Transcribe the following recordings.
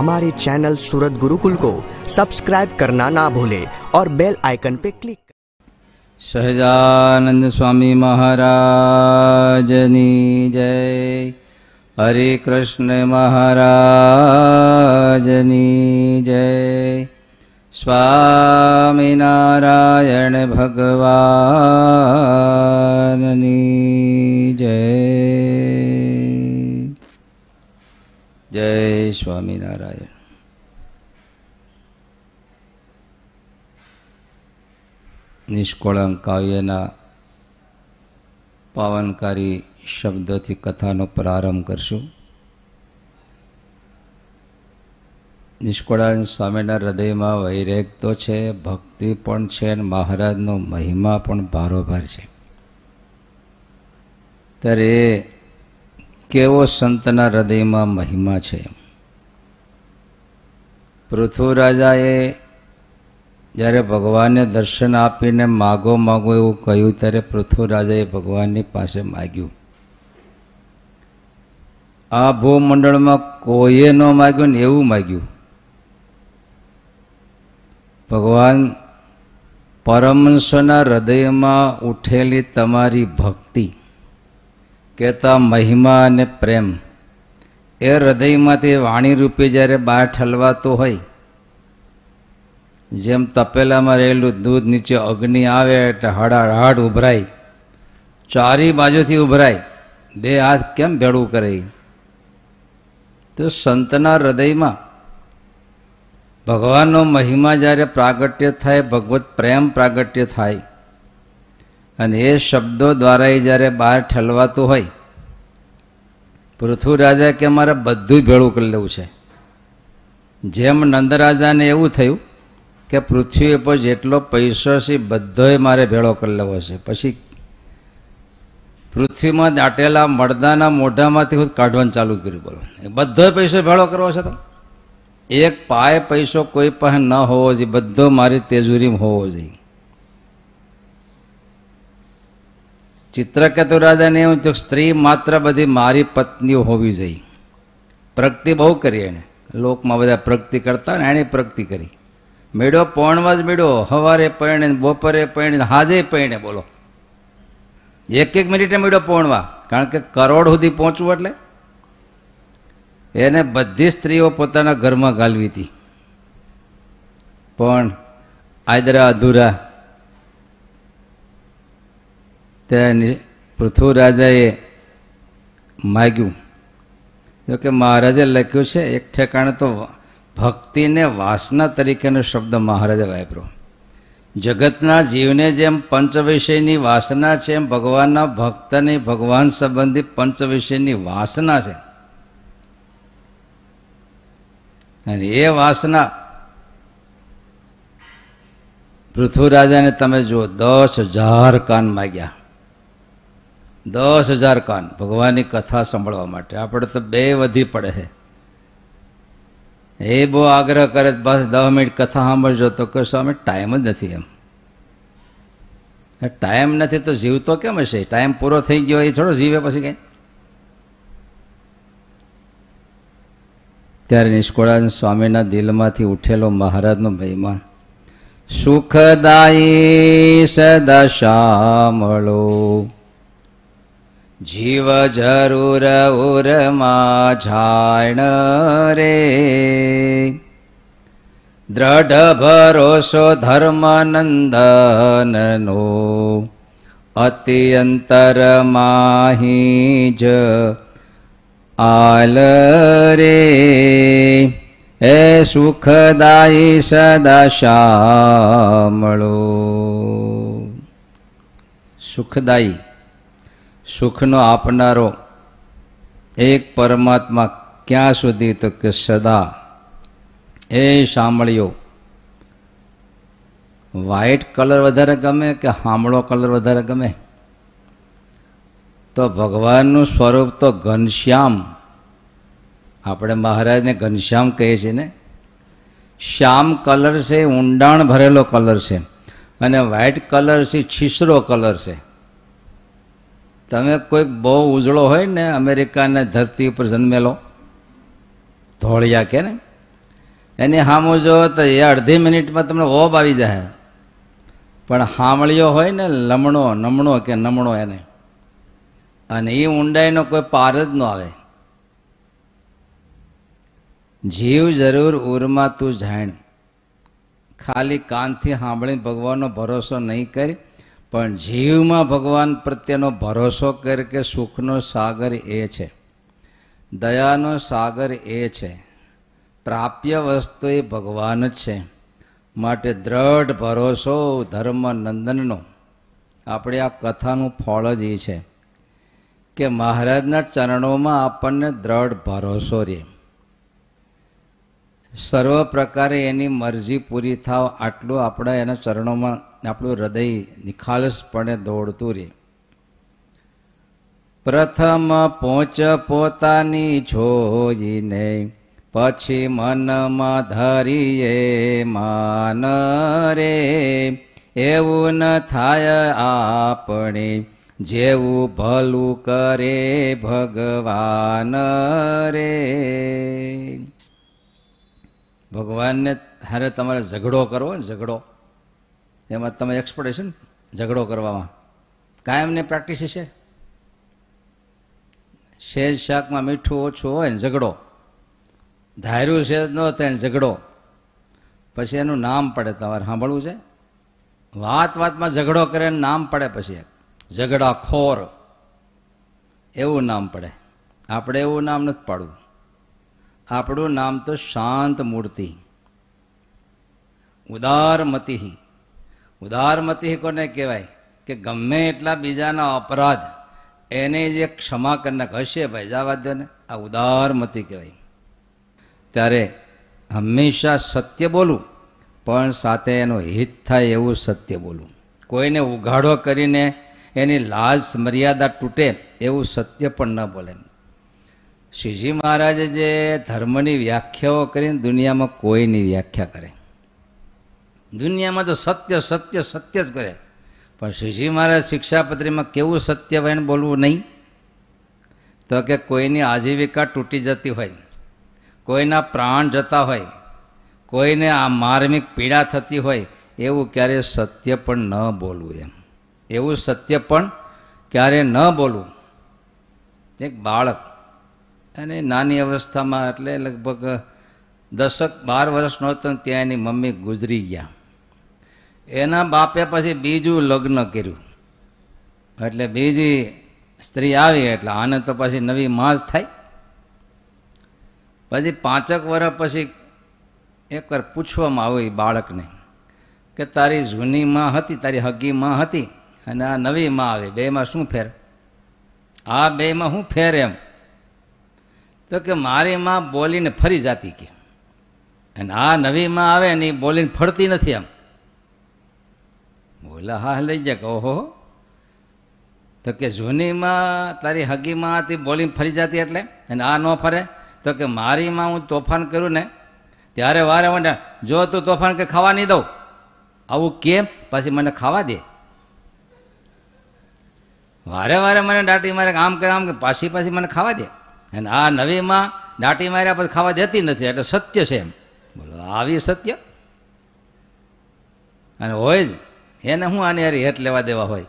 हमारे चैनल सूरत गुरुकुल को सब्सक्राइब करना ना भूले और बेल आइकन पे क्लिक सहजानंद स्वामी महाराज जय। हरे कृष्ण महाराज जय। स्वामिनारायण भगवानी जय। જય સ્વામિનારાયણ નિષ્કોળંક કાવ્યના પાવનકારી શબ્દોથી કથાનો પ્રારંભ કરશું. નિષ્કોળાન સ્વામીના હૃદયમાં વૈરેગ તો છે, ભક્તિ પણ છે અને મહારાજનો મહિમા પણ ભારોભાર છે. ત્યારે કેવો સંતના હૃદયમાં મહિમા છે? પૃથ્વીરાજાએ જ્યારે ભગવાનને દર્શન આપીને માગો માગો એવું કહ્યું, ત્યારે પૃથ્વીરાજાએ ભગવાનની પાસે માગ્યું. આ ભૂમંડળમાં કોઈએ ન માગ્યું ને એવું માગ્યું. ભગવાન પરમંશના હૃદયમાં ઉઠેલી તમારી ભક્તિ કહેતા મહિમા અને પ્રેમ. એ હૃદયમાંથી વાણી રૂપે જ્યારે બહાર ઠલવાતો હોય, જેમ તપેલામાં રહેલું દૂધ નીચે અગ્નિ આવે એટલે હડાહડ ઉભરાય, ચારી બાજુથી ઉભરાય, બે હાથ કેમ ભેળું કરે? તો સંતના હૃદયમાં ભગવાનનો મહિમા જ્યારે પ્રાગટ્ય થાય, ભગવત પ્રેમ પ્રાગટ્ય થાય અને એ શબ્દો દ્વારા એ જ્યારે બહાર ઠલવાતું હોય પૃથ્વીરાજા કે મારે બધું ભેળું કરી લેવું છે. જેમ નંદરાજાને એવું થયું કે પૃથ્વી પર જેટલો પૈસો છે, બધોય મારે ભેળો કરી લેવો છે. પછી પૃથ્વીમાં દાટેલા મળદાના મોઢામાંથી હું કાઢવાનું ચાલુ કર્યું. બોલો. બધોય પૈસો ભેળો કરવો છે તો? એક પાય પૈસો કોઈ પાસે ન હોવો જોઈએ, બધો મારી તેજુરીમાં હોવો જોઈએ. ચિત્રકેતુ રાજાને એવું તો સ્ત્રી માત્ર બધી મારી પત્નીઓ હોવી જોઈએ. પ્રગતિ બહુ કરી એણે. લોકમાં બધા પ્રગતિ કરતા ને એણે પ્રગતિ કરી. મેળો પોણવા જ મેળો સવારે પૈણે, બપોરે પૈણે, હાજે પૈણે બોલો. એક એક મિનિટે મેળો પોણવા કારણ કે કરોડ સુધી પહોંચવું એટલે. એને બધી સ્ત્રીઓ પોતાના ઘરમાં ગાલવી હતી. પણ આદરા અધૂરા ત્યાં પૃથ્વીરાજાએ માગ્યું. જોકે મહારાજે લખ્યું છે, એક ઠેકાણે તો ભક્તિને વાસના તરીકેનો શબ્દ મહારાજે વાપર્યો. જગતના જીવને જેમ પંચ વિષયની વાસના છે, એમ ભગવાનના ભક્તની ભગવાન સંબંધી પંચ વિષયની વાસના છે. અને એ વાસના પૃથ્વીરાજાને તમે જુઓ, દસ હજાર કાન માગ્યા. દસ હજાર કાન. ભગવાનની કથા સાંભળવા માટે. આપણે તો બે વધી પડે છે એ બહુ આગ્રહ કરે, બસ દસ મિનિટ કથા સાંભળજો તો કે સ્વામી ટાઈમ જ નથી એમ. ટાઈમ નથી તો જીવતો કેમ હશે? ટાઈમ પૂરો થઈ ગયો એ થોડો જીવે પછી કંઈ. ત્યારે નિષ્કોળાન સ્વામીના દિલમાંથી ઉઠેલો મહારાજનો મહિમાન સુખદાયી સદા શામળો. જીવ જરૂર ઉરમાં જાણ રે. દ્રઢ ભરોસો ધર્મનંદનનો અતિયંતર માહી જ આલ રે. એ સુખદાયી સદા શામળો સુખદાયી. સુખનો આપનારો એક પરમાત્મા ક્યાં સુધી તો કે સદા. એ સાંભળ્યો. વ્હાઈટ કલર વધારે ગમે કે હામળો કલર વધારે ગમે? તો ભગવાનનું સ્વરૂપ તો ઘનશ્યામ. આપણે મહારાજને ઘનશ્યામ કહીએ છીએ ને? શ્યામ કલર છે, ઊંડાણ ભરેલો કલર છે. અને વ્હાઈટ કલર છે, છીસરો કલર છે. તમે કોઈક બહુ ઉજળો હોય ને અમેરિકાને ધરતી ઉપર જન્મેલો, ધોળિયા કે ને, એની સામો જો તો એ અડધી મિનિટમાં તમને ઓબ આવી જાય. પણ હામળીઓ હોય ને લમણો, નમણો કે નમણો એને, અને એ ઊંડાઈનો કોઈ પાર જ ન આવે. જીવ જરૂર ઉરમાં તું જાણ, ખાલી કાનથી સાંભળીને ભગવાનનો ભરોસો નહીં કરી પણ જીવમાં ભગવાન પ્રત્યેનો ભરોસો કર કે સુખનો સાગર એ છે. દયાનો સાગર એ છે. પ્રાપ્ય વસ્તુ એ ભગવાન જ છે. માટે દ્રઢ ભરોસો, ધર્મ, નંદનનો આપણે આ કથાનું ફળ જ એ છે કે મહારાજના ચરણોમાં આપણને દ્રઢ ભરોસો રહે. સર્વ પ્રકારે એની મરજી પૂરી થાવ, આટલું આપણા એના ચરણોમાં આપણું હૃદય નિખાલસપણે દોડતું રહે. પ્રથમ પોચ પોતાની જોઈને પછી મનમાં ધરીએ માન રે. એવું ન થાય આપણે જેવું ભલું કરે ભગવાન રે. ભગવાનને હારે તમારે ઝઘડો કરવો, ઝઘડો. એમાં તમે એક્સપર્ટ હશે ને ઝઘડો કરવામાં. કાયમને પ્રેક્ટિસ હશે? શેજ શાકમાં મીઠું ઓછું હોય ને ઝઘડો. ધાર્યું શેજ ન થાય ને ઝઘડો. પછી એનું નામ પડે, તમારે સાંભળવું છે? વાત વાતમાં ઝઘડો કરે ને નામ પડે પછી ઝઘડા ખોર એવું નામ પડે. આપણે એવું નામ નથી પાડવું. આપણું નામ તો શાંત મૂર્તિ. ઉદારમતી ઉદારમતી કોને કહેવાય? કે ગમે એટલા બીજાના અપરાધ, એને જે ક્ષમા કરીને હશે ભાઈ જવા દો આ ઉદારમતી કહેવાય. ત્યારે હંમેશા સત્ય બોલું, પણ સાથે એનો હિત થાય એવું સત્ય બોલું. કોઈને ઉઘાડો કરીને એની લાજ મર્યાદા તૂટે એવું સત્ય પણ ન બોલે. શ્રીજી મહારાજે જે ધર્મની વ્યાખ્યાઓ કરીને દુનિયામાં કોઈની વ્યાખ્યા કરે. દુનિયામાં તો સત્ય સત્ય સત્ય જ કરે. પણ શ્રીજી મહારાજ શિક્ષાપત્રીમાં કેવું સત્ય વયન બોલવું નહીં. તો કે કોઈની આજીવિકા તૂટી જતી હોય, કોઈના પ્રાણ જતા હોય, કોઈને આ માર્મિક પીડા થતી હોય, એવું ક્યારે સત્ય પણ ન બોલવું એમ. એવું સત્ય પણ ક્યારે ન બોલવું. એક બાળક, અને નાની અવસ્થામાં એટલે લગભગ દસક બાર વર્ષનો હતો ત્યાં એની મમ્મી ગુજરી ગયા. એના બાપે પછી બીજું લગ્ન કર્યું. એટલે બીજી સ્ત્રી આવી એટલે આને તો પછી નવી માસ થાય પછી પાંચક વર્ષ પછી એકવાર પૂછવામાં આવ્યું બાળકને કે તારી જૂની માં હતી, તારી હગી માં હતી અને આ નવી માં આવી બેમાં શું ફેર? આ બેમાં શું ફેર એમ. તો કે મારી માં બોલીને ફરી જાતી કે. અને આ નવી માં આવે ને એ બોલીને ફરતી નથી એમ. બોલા, હા લઈ જાય કે ઓહો. તો કે જૂનીમાં તારી હગીમાં હતી, બોલીને ફરી જતી એટલે? અને આ ન ફરે? તો કે મારીમાં હું તોફાન કર્યું ને, ત્યારે વારે વાંડા જો તું તોફાન કે ખાવા નહીં દઉં, આવું કેમ પછી મને ખાવા દે. વારે વારે મને દાટી મારે આમ કે આમ કે, પાછી પાછી મને ખાવા દે. અને આ નવીમાં દાટી માર્યા પછી ખાવા દેતી નથી, એટલે સત્ય છે એમ. બોલો, આવી સત્ય? અને હોય જ. એને હું આની યાર હેત લેવા દેવા હોય?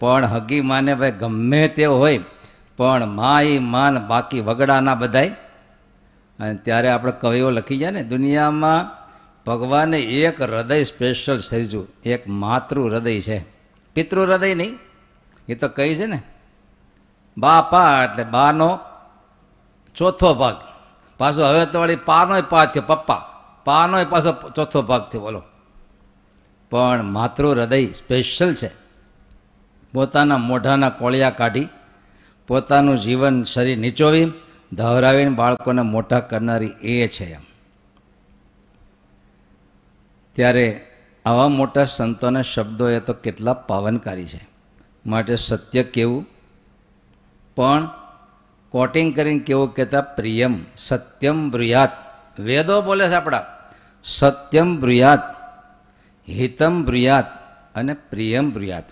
પણ હગી માને ભાઈ ગમે તે હોય, પણ મા એ માન બાકી વગડાના બધાય. અને ત્યારે આપણે કવિઓ લખી જાય ને, દુનિયામાં ભગવાને એક હૃદય સ્પેશિયલ સર્જ્યું. એક માતૃ હૃદય છે. પિતૃ હૃદય નહીં. એ તો કહી છે ને, બાપા એટલે બાનો ચોથો ભાગ. પાછો હવે તો વળી પાનોય પા થયો, પપ્પા. પાનોય પાછો ચોથો ભાગ થયો, બોલો. પણ માતૃ હૃદય સ્પેશિયલ છે. પોતાના મોઢાના કોળિયા કાઢી, પોતાનું જીવન શરીર નીચોવી, ધવરાવીને બાળકોને મોટા કરનારી એ છે એમ. ત્યારે આવા મોટા સંતોના શબ્દો એ તો કેટલા પાવનકારી છે. માટે સત્ય કેવું? પણ કોટિંગ કરીને કેવું કહેતા, પ્રિયમ સત્યમ બ્રુયાત. વેદો બોલે છે આપણા. સત્યમ બ્રુયાત. હિતમ બ્રુયાત અને પ્રિયમ બ્રુયાત.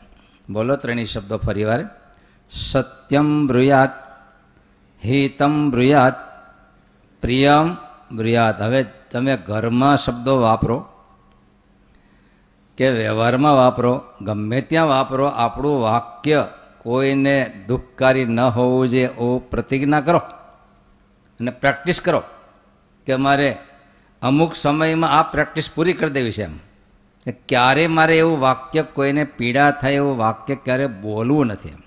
બોલો ત્રણેય શબ્દો ફરીવાર. સત્યમ બ્રુયાત, હિતમ બ્રુયાત, પ્રિયમ બ્રુયાત. હવે તમે ઘરમાં શબ્દો વાપરો કે વ્યવહારમાં વાપરો, ગમે ત્યાં વાપરો, આપણું વાક્ય કોઈને દુઃખકારી ન હોવું જોઈએ એવું પ્રતિજ્ઞા કરો અને પ્રેક્ટિસ કરો કે મારે અમુક સમયમાં આ પ્રેક્ટિસ પૂરી કરી દેવી છે એમ. ક્યારે મારે એવું વાક્ય કોઈને પીડા થાય એવું વાક્ય ક્યારે બોલવું નથી એમ.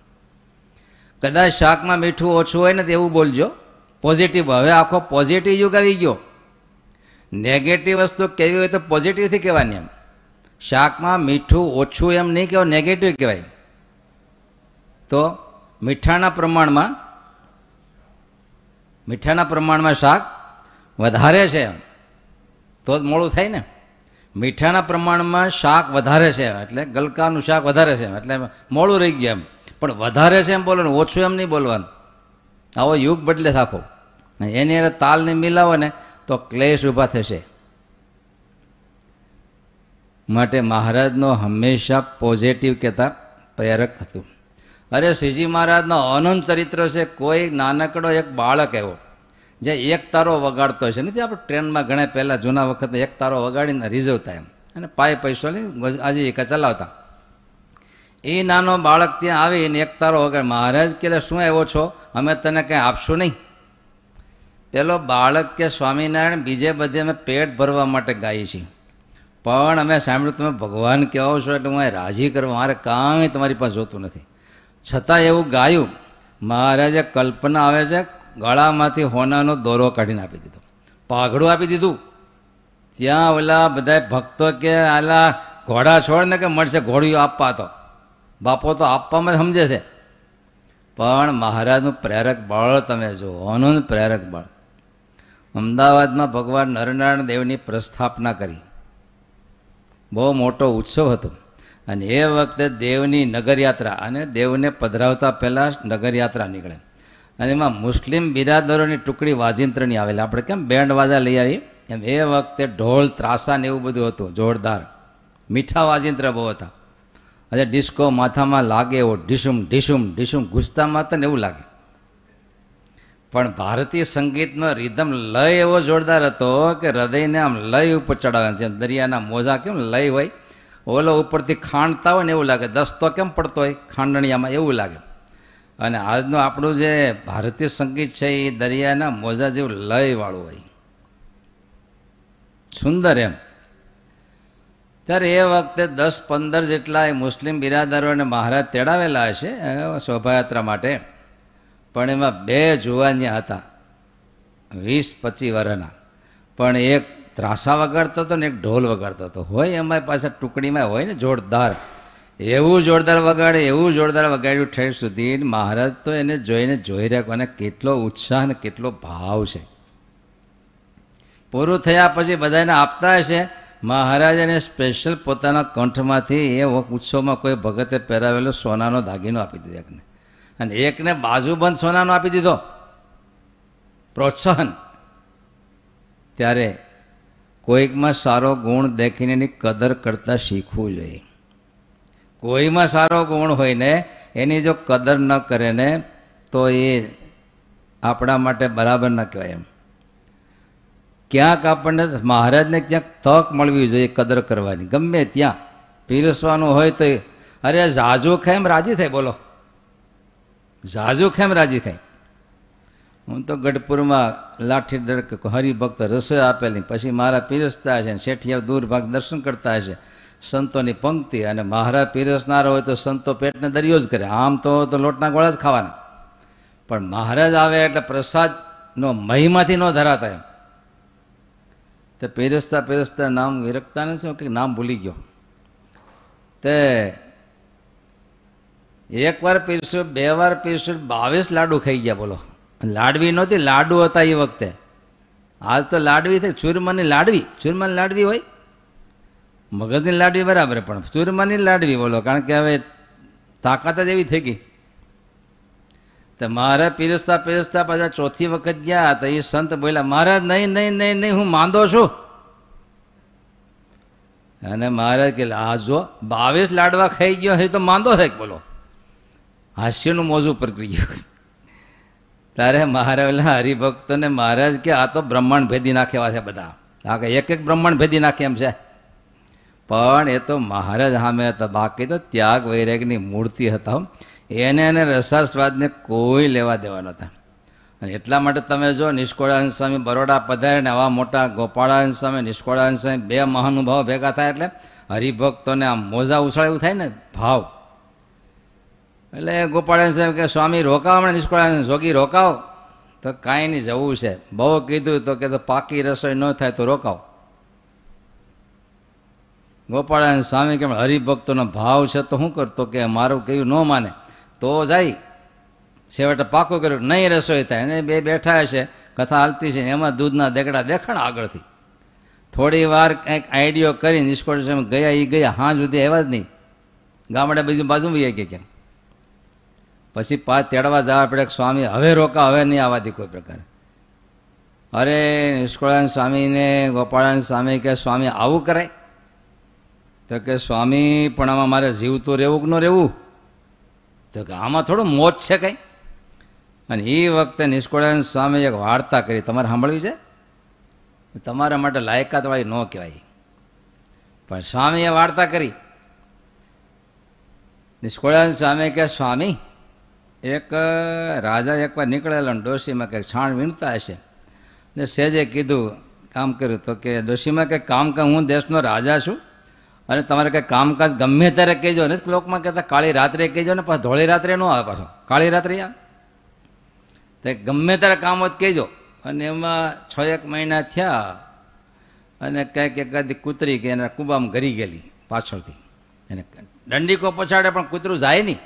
કદાચ શાકમાં મીઠું ઓછું હોય ને તો એવું બોલજો. પોઝિટિવ હવે આખો પોઝિટિવ યુગ આવી ગયો. નેગેટિવ વસ્તુ કેવી હોય તો પોઝિટિવથી કહેવાની એમ. શાકમાં મીઠું ઓછું એમ નહીં કહેવાય નેગેટિવ કહેવાય. તો મીઠાના પ્રમાણમાં મીઠાના પ્રમાણમાં શાક વધારે છે એમ. તો જ મોડું થાય ને. મીઠાના પ્રમાણમાં શાક વધારે છે એટલે ગલકાનું શાક વધારે છે એટલે મોડું રહી ગયું એમ. પણ વધારે છે એમ બોલવાનું, ઓછું એમ નહીં બોલવાનું. આવો યુગ બદલે થાકો એની અરે તાલને મિલાવો ને તો ક્લેશ ઊભા થશે. માટે મહારાજનો હંમેશા પોઝિટિવ કહેતા પ્રેરક હતું. અરે શ્રીજી મહારાજનો અનંત ચરિત્ર છે, કોઈ નાનકડો એક બાળક એવો. જે એક તારો વગાડતો છે. નથી, આપણે ટ્રેનમાં ઘણા પહેલાં જૂના વખતે એક તારો વગાડીને રિઝર્વ થાય એમ. અને પાય પૈસો લઈ આજીવિકા ચલાવતા. એ નાનો બાળક ત્યાં આવીને એક તારો વગાડે. મહારાજ કે શું આવ્યો છો? અમે તને કંઈ આપશું નહીં. પેલો બાળક કે, સ્વામિનારાયણ, બીજે બધે અમે પેટ ભરવા માટે ગાઈએ છીએ. પણ અમે સાંભળ્યું, તમે ભગવાન કહેવો છો એટલે હું રાજી કરવા, મારે કાંઈ તમારી પાસે જોતું નથી. છતાં એવું ગાયું. મહારાજે કલ્પના આવે છે ગળામાંથી હોનાનો દોરો કાઢીને આપી દીધો. પાઘડું આપી દીધું. ત્યાં ઓલા બધા ભક્તો કે, આલા, ઘોડા છોડ ને કે મળશે? ઘોડીઓ આપવા તો. બાપો તો આપવામાં સમજે છે. પણ મહારાજનું પ્રેરક બળ તમે જો અનંત પ્રેરક બળ. અમદાવાદમાં ભગવાન નરનારાયણ દેવની પ્રસ્થાપના કરી. બહુ મોટો ઉત્સવ હતો. અને એ વખતે દેવની નગરયાત્રા અને દેવને પધરાવતા પહેલાં નગરયાત્રા નીકળે. અને એમાં મુસ્લિમ બિરાદરોની ટુકડી વાજિંત્રની આવેલી. આપણે કેમ બેન્ડ વાજા લઈ આવી? એમ એ વખતે ઢોલ, ત્રાસા ને એવું બધું હતું, જોરદાર. મીઠા વાજિંત્ર બહુ હતા. અને ડિસ્કો માથામાં લાગે એવો ઢીસુમ ઢીસુમ ઢીસુમ ઘૂસતામાં તો ને એવું લાગે. પણ ભારતીય સંગીતનો રિધમ લય એવો જોરદાર હતો કે હૃદયને આમ લય ઉપર ચડાવે છે. દરિયાના મોજા કેમ લય હોય? ઓલો ઉપરથી ખાંડતા હોય ને એવું લાગે. દસ્તો કેમ પડતો હોય? ખાંડણીયામાં એવું લાગે. અને આજનું આપણું જે ભારતીય સંગીત છે એ દરિયાના મોજા જેવું લયવાળું હોય. સુંદર એમ. ત્યારે એ વખતે દસ પંદર જેટલા મુસ્લિમ બિરાદરોને મહારાજ તેડાવેલા હશે શોભાયાત્રા માટે. પણ એમાં બે જુવાનિયા હતા, વીસ પચીસ વર્ષના પણ એક ત્રાસા વગાડતો હતો ને એક ઢોલ વગાડતો હતો. હોય એમાં પાછા ટુકડીમાં હોય ને, જોરદાર. એવું જોરદાર વગાડે, એવું જોરદાર વગાડ્યું. ઠેર સુધી મહારાજ તો એને જોઈને જોઈ રહ્યા અને કેટલો ઉત્સાહ અને કેટલો ભાવ છે. પૂરું થયા પછી બધાને આપતા હશે. મહારાજ એને સ્પેશિયલ પોતાના કંઠમાંથી એ ઉત્સવમાં કોઈ ભગતે પહેરાવેલો સોનાનો દાગીનો આપી દીધો એકને. અને એકને બાજુબંધ સોનાનો આપી દીધો. પ્રોત્સાહન. ત્યારે કોઈકમાં સારો ગુણ દેખીને એની કદર કરતાં શીખવું જોઈએ. કોઈમાં સારો ગુણ હોય ને, એની જો કદર ન કરે ને, તો એ આપણા માટે બરાબર ન કહેવાય એમ. ક્યાંક આપણને મહારાજને ક્યાંક તક મળવી જોઈએ કદર કરવાની. ગમે ત્યાં પીરસવાનું હોય તો અરે ઝાઝુ ખેમ રાજી થાય, બોલો. ઝાઝુ ખેમ રાજી થાય. હું તો ગઢપુરમાં લાઠી દરક હરિભક્ત રસોઈ આપેલી, પછી મારા પીરસતા હશે શેઠિયા દૂર ભાગ દર્શન કરતા હશે. સંતોની પંક્તિ અને મહારાજ પીરસનાર હોય તો સંતો પેટને દરિયો જ કરે. આમ તો તો લોટના ગોળા જ ખાવાના. પણ મહારાજ આવે એટલે પ્રસાદનો મહિમાથી ન ધરાતા એમ. તે પીરસતા પીરસતા નામ વિરક્તા નથી કે નામ ભૂલી ગયો. તે એક વાર પીરસ્યું, બે વાર પીરસ્યું, બાવીસ લાડુ ખાઈ ગયા, બોલો. લાડવી નહોતી, લાડુ હતા એ વખતે. આજ તો લાડવી થઈ, ચૂરમાની લાડવી ચૂરમાની લાડવી હોય? મગજની લાડવી બરાબર, પણ ચૂરમાની લાડવી બોલો, કારણ કે હવે તાકાત જ એવી થઈ ગઈ. તો મારા પીરસતા પીરસતા પાછા ચોથી વખત ગયા, તો એ સંત બોલ્યા, મહારાજ, નહીં નહીં નહીં નહીં, હું માંદો છું. અને મહારાજ કે આ જો બાવીસ લાડવા ખાઈ ગયો એ તો માંદો છે. બોલો, હાસ્યનું મોજું ઉપર કરી ગયું. ત્યારે મહારાજ એટલે હરિભક્તોને મહારાજ કે, આ તો બ્રહ્માંડ ભેદી નાખેવા છે બધા. હા કે, એક એક બ્રહ્માંડ ભેદી નાખે એમ છે. પણ એ તો મહારાજ સામે હતા. બાકી તો ત્યાગ વૈરાગની મૂર્તિ હતા. એને એને રસાસ્વાદને કોઈ લેવા દેવા નહોતા. અને એટલા માટે તમે જો નિષ્કોળાન સ્વામી બરોડા પધારીને આવા મોટા ગોપાળાન સ્વામી નિષ્કોળાન સ્વામી બે મહાનુભાવો ભેગા થાય એટલે હરિભક્તોને આમ મોજા ઉછળે એવું થાય ને? ભાવ. એટલે ગોપાળાન સ્વામી કે, સ્વામી રોકાવ હમણાં નિષ્કોળાન જોગી રોકાવ તો કાંઈ નહીં, જવું છે. બહુ કીધું તો કે, તો પાકી રસોઈ ન થાય તો રોકાવ ગોપાળાનંદ સ્વામી કે હરિભક્તોનો ભાવ છે તો શું કરતો કે મારું કહ્યું ન માને. તો જાય. છેવટે પાકો કર્યું. નહીં રસોઈ થાય. અને બે બેઠા હશે કથા હાલતી છે. એમાં દૂધના દેકડા દેખાણ આગળથી. થોડી વાર કંઈક આઈડિયો કરી નિષ્ફળ ગયા એ ગયા. હા સુધી એવા જ નહીં. ગામડે બીજું બાજુ બી કે કેમ? પછી પાછ તેડવા જવા પડે સ્વામી, હવે રોકા, હવે નહીં આવવાથી કોઈ પ્રકારે. અરે નિષ્કળાન સ્વામીને ગોપાળાન સ્વામી કે સ્વામી આવું કરાય. તો કે, સ્વામી, પણ આમાં મારે જીવતું રહેવું કે ન રહેવું? તો કે, આમાં થોડું મોત છે કંઈ. અને એ વખતે નિષ્કોળાન સ્વામી એક વાર્તા કરી. તમારે સાંભળવી છે? તમારા માટે લાયકાતવાળી ન કહેવાય. પણ સ્વામીએ વાર્તા કરી. નિષ્કોળાન સ્વામી કે સ્વામી, એક રાજા એકવાર નીકળેલો ડોશીમાં કંઈક છાણ વીણતા હશે. ને સેજે કીધું કામ કર્યું તો કે, ડોશીમાં કંઈક કામ કે હું દેશનો રાજા છું. અને તમારે કંઈ કામકાજ ગમે ત્યારે કહેજો ને ક્લોકમાં કહેતા કાળી રાત્રે કહેજો ને પાછું ધોળી રાત્રે ન આવે પાછો. કાળી રાત્રે આવે. તે ગમે ત્યારે કામ જ કહેજો. અને એમાં છ એક મહિના થયા અને કંઈક એકાદી કૂતરી કે એના કુબામાં ગરી ગયેલી પાછળથી. એને દંડીકો પછાડે પણ કૂતરું જાય નહીં.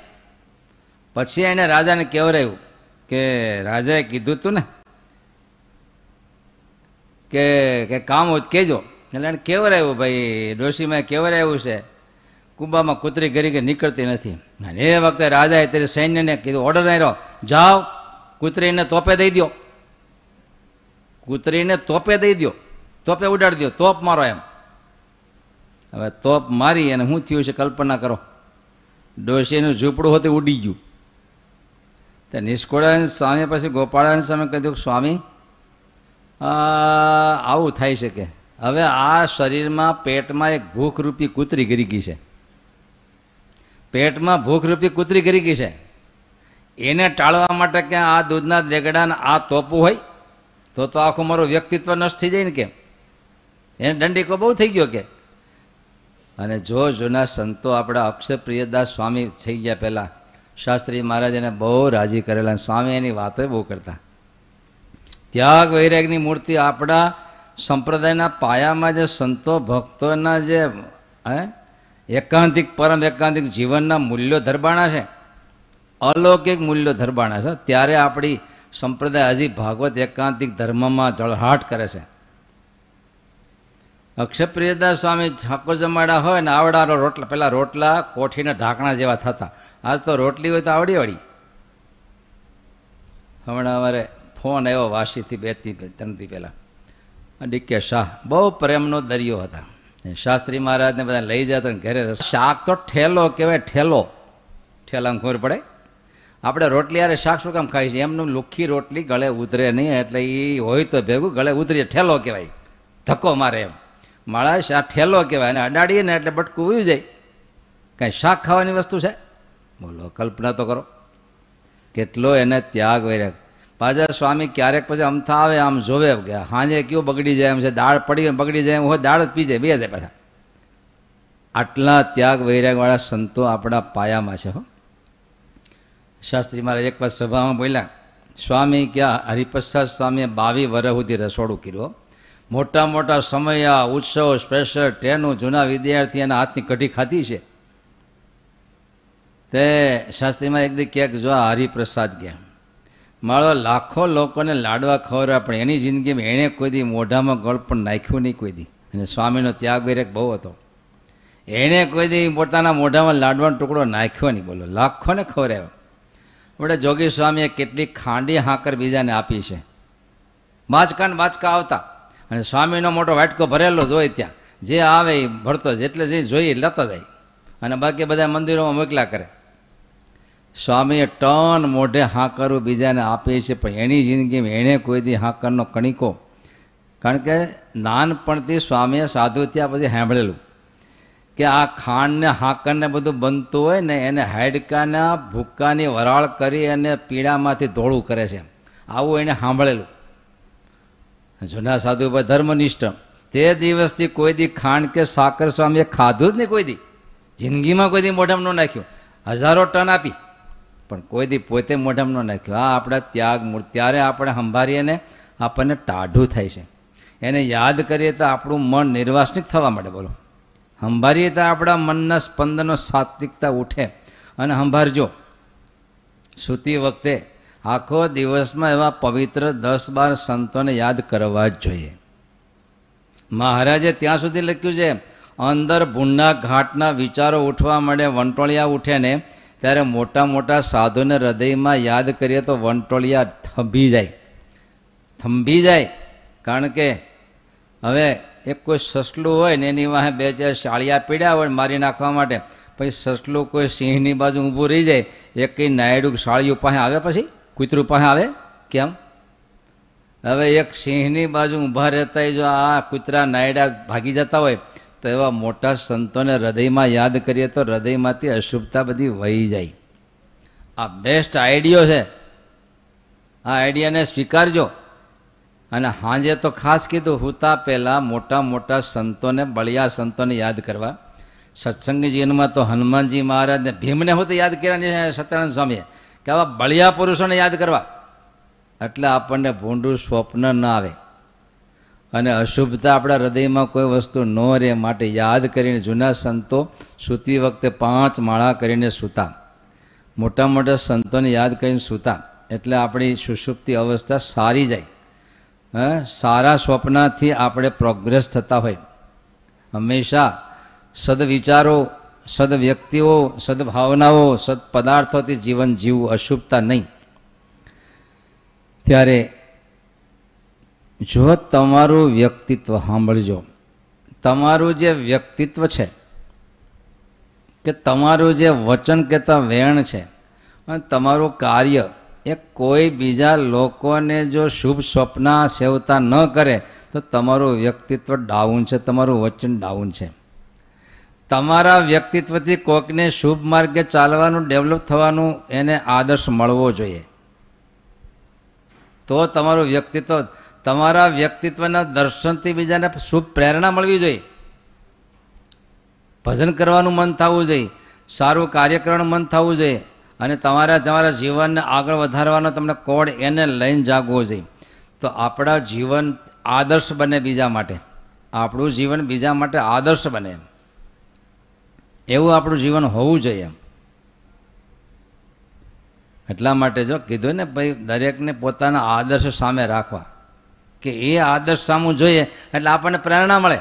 પછી એને રાજાને કહેવરાયું કે રાજાએ કીધું તું ને કે કામ હોય કહેજો. એટલે એને આવ્યું ભાઈ? ડોશીમાં કેવરાયું છે? કુંભામાં કૂતરી ગરી કે નીકળતી નથી. અને એ વખતે રાજાએ તેરે સૈન્યને કીધું ઓર્ડર આવ્યો જાઓ. કૂતરીને તોપે દઈ દો કૂતરીને તોપે દઈ દો તોપે ઉડાડી દો તોપ મારો એમ. હવે તોપ મારી અને શું થયું છે કલ્પના કરો. ડોશીનું ઝૂંપડું હોતું, ઉડી ગયું. તો નિષ્કોળાન સ્વામી પછી ગોપાળાન સ્વામી કીધું સ્વામી આવું થાય શકે હવે આ શરીરમાં પેટમાં એક ભૂખરૂપી કૂતરી ગરી ગઈ છે. પેટમાં ભૂખરૂપી કૂતરી ગરી ગઈ છે. એને ટાળવા માટે કે આ દૂધના દેગડાને આ તોપવું હોય? તો તો આખું મારું વ્યક્તિત્વ નષ્ટ થઈ જાય ને કેમ? એને દંડીકો બહુ થઈ ગયો કે? અને જો જૂના સંતો આપણા અક્ષર પ્રિયદાસ સ્વામી થઈ ગયા પહેલાં, શાસ્ત્રી મહારાજ એને બહુ રાજી કરેલા સ્વામી એની વાતો બહુ કરતા. ત્યાગ વૈરાગની મૂર્તિ આપણા સંપ્રદાયના પાયામાં જે સંતો, ભક્તોના જે, હે, એકાંતિક, પરમ એકાંતિક જીવનના મૂલ્યો ધરબાણા છે, અલૌકિક મૂલ્યો ધરબાણા છે, ત્યારે આપણી સંપ્રદાય હજી ભાગવત એકાંતિક ધર્મમાં જળહાટ કરે છે. અક્ષપ્રિયદાસ સ્વામી છાકો જમાડા હોય ને આવડાનો રોટલા પહેલાં રોટલા કોઠીના ઢાંકણા જેવા થતા. આજ તો રોટલી હોય તો આવડી વળી હમણાં અમારે ફોન આવ્યો વાસીથી બે ત્રણથી પહેલાં. ડીકે શાહ. બહુ પ્રેમનો દરિયો હતા. શાસ્ત્રી મહારાજને બધા લઈ જતા ઘરે શાક તો ઠેલો કહેવાય, ઠેલો. ઠેલામાં ખબર પડે? આપણે રોટલી યારે શાક શું કામ ખાઈ છે એમનું લુખ્ખી રોટલી ગળે ઉતરે નહીં, એટલે એ હોય તો ભેગું, ગળે ઉતરીએ, ઠેલો કહેવાય. ધક્કો મારે એમ. માળા શા ઠેલો કહેવાય અને અડાડીએ ને એટલે બટકું ઉયું જાય. કાંઈ શાક ખાવાની વસ્તુ છે? બોલો, કલ્પના તો કરો. કેટલો એને ત્યાગ વૈરાગ પાછા સ્વામી ક્યારેક પછી અમથા આવે આમ જોવે કે હાજે કયો બગડી જાય એમ છે, દાળ પડી બગડી જાય એમ હોય, દાળ જ પી જાય, બે જાય પાછા. આટલા ત્યાગ વૈરાગવાળા સંતો આપણા પાયામાં છે હો. શાસ્ત્રી મારા એક વાર સભામાં બોલ્યા, સ્વામી, ક્યાં હરિપ્રસાદ સ્વામીએ બાવી વર્ષ સુધી રસોડું કર્યું મોટા મોટા સમયા, ઉત્સવ સ્પેશિયલ ટ્રેનો જૂના વિદ્યાર્થી એના હાથની કઢી ખાધી છે. તે શાસ્ત્રીમાં એક દી ક્યાંક જો હરિપ્રસાદ ગયા. મારો લાખો લોકોને લાડવા ખવડાવ્યા પણ એની જિંદગીમાં એણે કોઈ દી મોઢામાં ગળ પણ નાખ્યું નહીં કોઈ દી. અને સ્વામીનો ત્યાગ વિરેક બહુ હતો. એણે કોઈ દી પોતાના મોઢામાં લાડવાનો ટુકડો નાખ્યો નહીં, બોલો, લાખોને ખવડાવ્યો. આપણે જોગી સ્વામીએ કેટલી ખાંડી હાકર બીજાને આપી છે. બાચકાને બાચકા આવતા. અને સ્વામીનો મોટો વાટકો ભરેલો જ હોય ત્યાં. જે આવે એ ભરતો જ જે જોઈએ લેતા જાય. અને બાકી બધા મંદિરોમાં મોકલા કરે. સ્વામીએ ટન મોઢે હાંકરું બીજાને આપે છે પણ એની જિંદગીમાં એણે કોઈ દી હાંકરનો કણિકો. કારણ કે નાનપણથી સ્વામીએ સાધુ ત્યાં પછી સાંભળેલું કે આ ખાંડને, હાકરને બધું બનતું હોય ને એને હાડકાના ભૂક્કાની વરાળ કરી અને પીડામાંથી ધોળું કરે છે. આવું એણે સાંભળેલું. જૂના સાધુ ભાઈ ધર્મનિષ્ઠ. તે દિવસથી કોઈ દી ખાંડ કે સાકર સ્વામીએ ખાધું જ નહીં કોઈ દી. જિંદગીમાં કોઈ દી મોઢામાં ન નાખ્યું. હજારો ટન આપી. પણ કોઈ દી પોતે મોઢામાં ન નાખ્યું. આ આપણા ત્યાગ મૂળ, ત્યારે આપણે સંભાળીએ ને આપણને ટાઢું થાય છે. એને યાદ કરીએ તો આપણું મન નિર્વાસનિક થવા માટે બોલો. સંભાળીએ તો આપણા મનના સ્પંદનો સાત્વિકતા ઉઠે. અને સંભાળજો. સૂતી વખતે આખો દિવસમાં એવા પવિત્ર દસ બાર સંતોને યાદ કરવા જ જોઈએ. મહારાજે ત્યાં સુધી લખ્યું છે, અંદર ભૂંડા ઘાટના વિચારો ઉઠવા માંડે, વંટોળિયા ઉઠે ને ત્યારે મોટા મોટા સાધુને હૃદયમાં યાદ કરીએ તો વંટોળિયા થંભી જાય. થંભી જાય કારણ કે હવે એક કોઈ સસલું હોય ને એની વાહે બે ચાર શાળિયા પીડ્યા હોય મારી નાખવા માટે, પછી સસલું કોઈ સિંહની બાજુ ઊભું રહી જાય, એક કંઈ નાયડું શાળિયું પાસે આવે પછી? કૂતરું પાસે આવે? કેમ? હવે એક સિંહની બાજુ ઊભા રહેતા જો આ કૂતરા નાયડા ભાગી જતા હોય તો એવા મોટા સંતોને હૃદયમાં યાદ કરીએ તો હૃદયમાંથી અશુભતા બધી વહી જાય. આ બેસ્ટ આઈડિયો છે. આ આઈડિયાને સ્વીકારજો. અને હાંજે તો ખાસ કીધું હુતા પહેલાં મોટા મોટા સંતોને, બળિયા સંતોને યાદ કરવા. સત્સંગી જીવનમાં તો હનુમાનજી મહારાજને, ભીમને હું તો યાદ કર્યા સત્યનારાયણ સ્વામીએ, કે આવા બળિયા પુરુષોને યાદ કરવા. એટલે આપણને ભૂંડું સ્વપ્ન ન આવે. અને અશુભતા આપણા હૃદયમાં કોઈ વસ્તુ ન રહે માટે યાદ કરીને જૂના સંતો સૂતી વખતે પાંચ માળા કરીને સૂતા. મોટા મોટા સંતોને યાદ કરીને સૂતા. એટલે આપણી સુષુપ્તિ અવસ્થા સારી જાય. હા? સારા સ્વપ્નથી આપણે પ્રોગ્રેસ થતા હોય. હંમેશા સદવિચારો, સદવ્યક્તિઓ, સદભાવનાઓ, સદપદાર્થોથી જીવન જીવવું અશુભતા નહીં. ત્યારે જો તમારું વ્યક્તિત્વ સાંભળજો. તમારું જે વ્યક્તિત્વ છે, કે તમારું જે વચન કહેતા વેણ છે, અને તમારું કાર્ય એ કોઈ બીજા લોકોને જો શુભ સ્વપ્ન સેવતા ન કરે, તો તમારું વ્યક્તિત્વ ડાઉન છે, તમારું વચન ડાઉન છે. તમારા વ્યક્તિત્વથી કોઈકને શુભ માર્ગે ચાલવાનું ડેવલપ થવાનું એને આદર્શ મળવો જોઈએ. તો તમારું વ્યક્તિત્વ તમારા વ્યક્તિત્વના દર્શનથી બીજાને શુભ પ્રેરણા મળવી જોઈએ. ભજન કરવાનું મન થવું જોઈએ. સારું કાર્ય કરવાનું મન થવું જોઈએ. અને તમારા તમારા જીવનને આગળ વધારવાનો તમને કોડ એને લઈને જાગવો જોઈએ. તો આપણા જીવન આદર્શ બને બીજા માટે. આપણું જીવન બીજા માટે આદર્શ બને. એમ એવું આપણું જીવન હોવું જોઈએ. એમ એટલા માટે જો કીધું ને ભાઈ, દરેકને પોતાના આદર્શ સામે રાખવા. કે એ આદર્શ સામું જોઈએ એટલે આપણને પ્રેરણા મળે.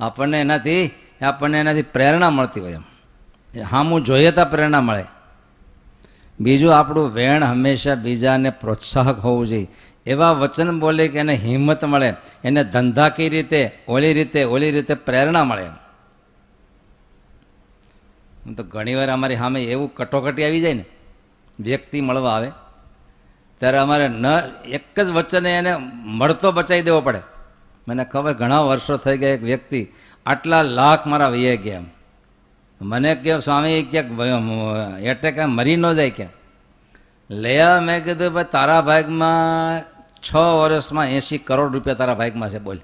આપણને એનાથી આપણને એનાથી પ્રેરણા મળતી હોય એમ. સામું જોઈએ તો પ્રેરણા મળે. બીજું આપણું વેણ હંમેશા બીજાને પ્રોત્સાહક હોવું જોઈએ. એવા વચન બોલે કે એને હિંમત મળે, એને ધંધાકી રીતે, ઓલી રીતે ઓલી રીતે પ્રેરણા મળે એમ. તો ઘણીવાર અમારી સામે એવું કટોકટી આવી જાય ને, વ્યક્તિ મળવા આવે ત્યારે અમારે ન, એક જ વચને એને મળતો બચાવી દેવો પડે. મને ખબર ઘણા વર્ષો થઈ ગયા એક વ્યક્તિ આટલા લાખ મારા વૈયે ગયા મને કહે સ્વામી, ક્યાંક એટેક મરી ન જાય ક્યાં? લયા મેં કીધું, ભાઈ, તારા ભાગમાં છ વર્ષમાં એંશી કરોડ રૂપિયા તારા ભાગમાં છે, બોલ.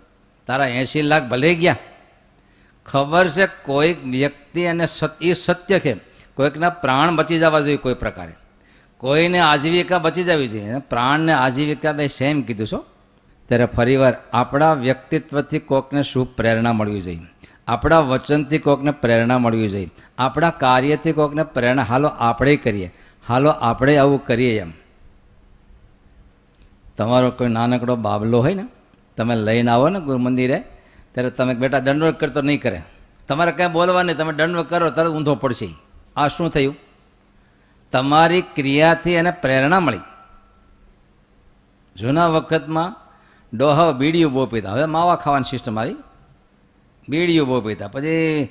તારા એંશી લાખ ભલે ગયા. ખબર છે કોઈક વ્યક્તિ અને એ સત્ય છે. કોઈકના પ્રાણ બચી જવા જોઈએ કોઈ પ્રકારે. કોઈને આજીવિકા બચી જવી જોઈએ. પ્રાણને આજીવિકા બે સેમ કીધું છો ત્યારે ફરીવાર આપણા વ્યક્તિત્વથી કોઈકને શુભ પ્રેરણા મળવી જોઈએ. આપણા વચનથી કોઈકને પ્રેરણા મળવી જોઈએ. આપણા કાર્યથી કોઈકને પ્રેરણા. હાલો આપણે કરીએ. હાલો આપણે આવું કરીએ એમ. તમારો કોઈ નાનકડો બાબલો હોય ને, તમે લઈને આવો ને ગુરુ ત્યારે તમે બેટા દંડવત કરતો નહીં કરે. તમારે કાંઈ બોલવા નહીં. તમે દંડવત કરો, તરત ઊંધો પડશે. આ શું થયું? તમારી ક્રિયાથી એને પ્રેરણા મળી. જૂના વખતમાં ડોહ બીડીઓ બહુ પીતા. હવે માવા ખાવાની સિસ્ટમ આવી. બીડીઓ બહુ પીતા. પછી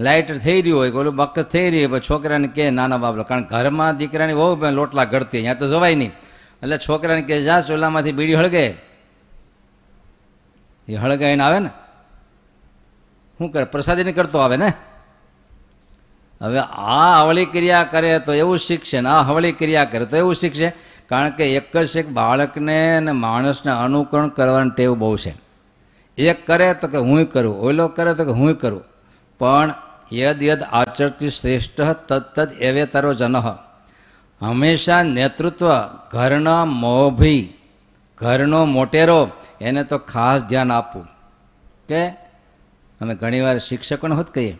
લાઇટ થઈ રહ્યું હોય ઓલું બકત થઈ રહ્યું હોય છોકરાને કે નાના બાબલો કારણ ઘરમાં દીકરાની બહુ લોટલા ગળતી અહીંયા તો જવાય નહીં. એટલે છોકરાને કે જા, ચોલામાંથી બીડી હળગે. એ હળગાઈને આવે ને. શું કરે? પ્રસાદીને કરતો આવે ને? હવે આ હવળી ક્રિયા કરે તો એવું શીખશે ને આ હવળી ક્રિયા કરે તો એવું શીખશે. કારણ કે એક જ એક બાળકને અને માણસને અનુકરણ કરવાની ટેવ બહુ છે. એક કરે તો કે હું કરું, ઓલો કરે તો કે હું કરું. પણ યદ યદ આચરતી શ્રેષ્ઠ તત્તદ એવે તારો જનહ હંમેશા નેતૃત્વ ઘરના મોભી, ઘરનો મોટેરો, એને તો ખાસ ધ્યાન આપવું. કે અમે ઘણીવાર શિક્ષકોને હોત કહીએ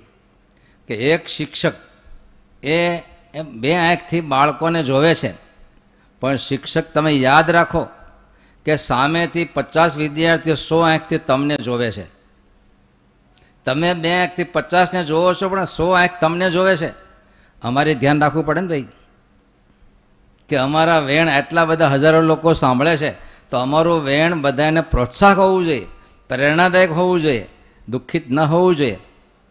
કે એક શિક્ષક એ બે આંખથી બાળકોને જોવે છે. પણ શિક્ષક તમે યાદ રાખો કે સામેથી પચાસ વિદ્યાર્થીઓ સો આંખથી તમને જોવે છે. તમે બે આંખથી પચાસને જોવો છો પણ સો આંખ તમને જોવે છે. અમારે ધ્યાન રાખવું પડે ને ભાઈ કે અમારા વેણ આટલા બધા હજારો લોકો સાંભળે છે. તો અમારું વેણ બધાને પ્રોત્સાહક હોવું જોઈએ, પ્રેરણાદાયક હોવું જોઈએ, દુઃખિત ન હોવું જોઈએ.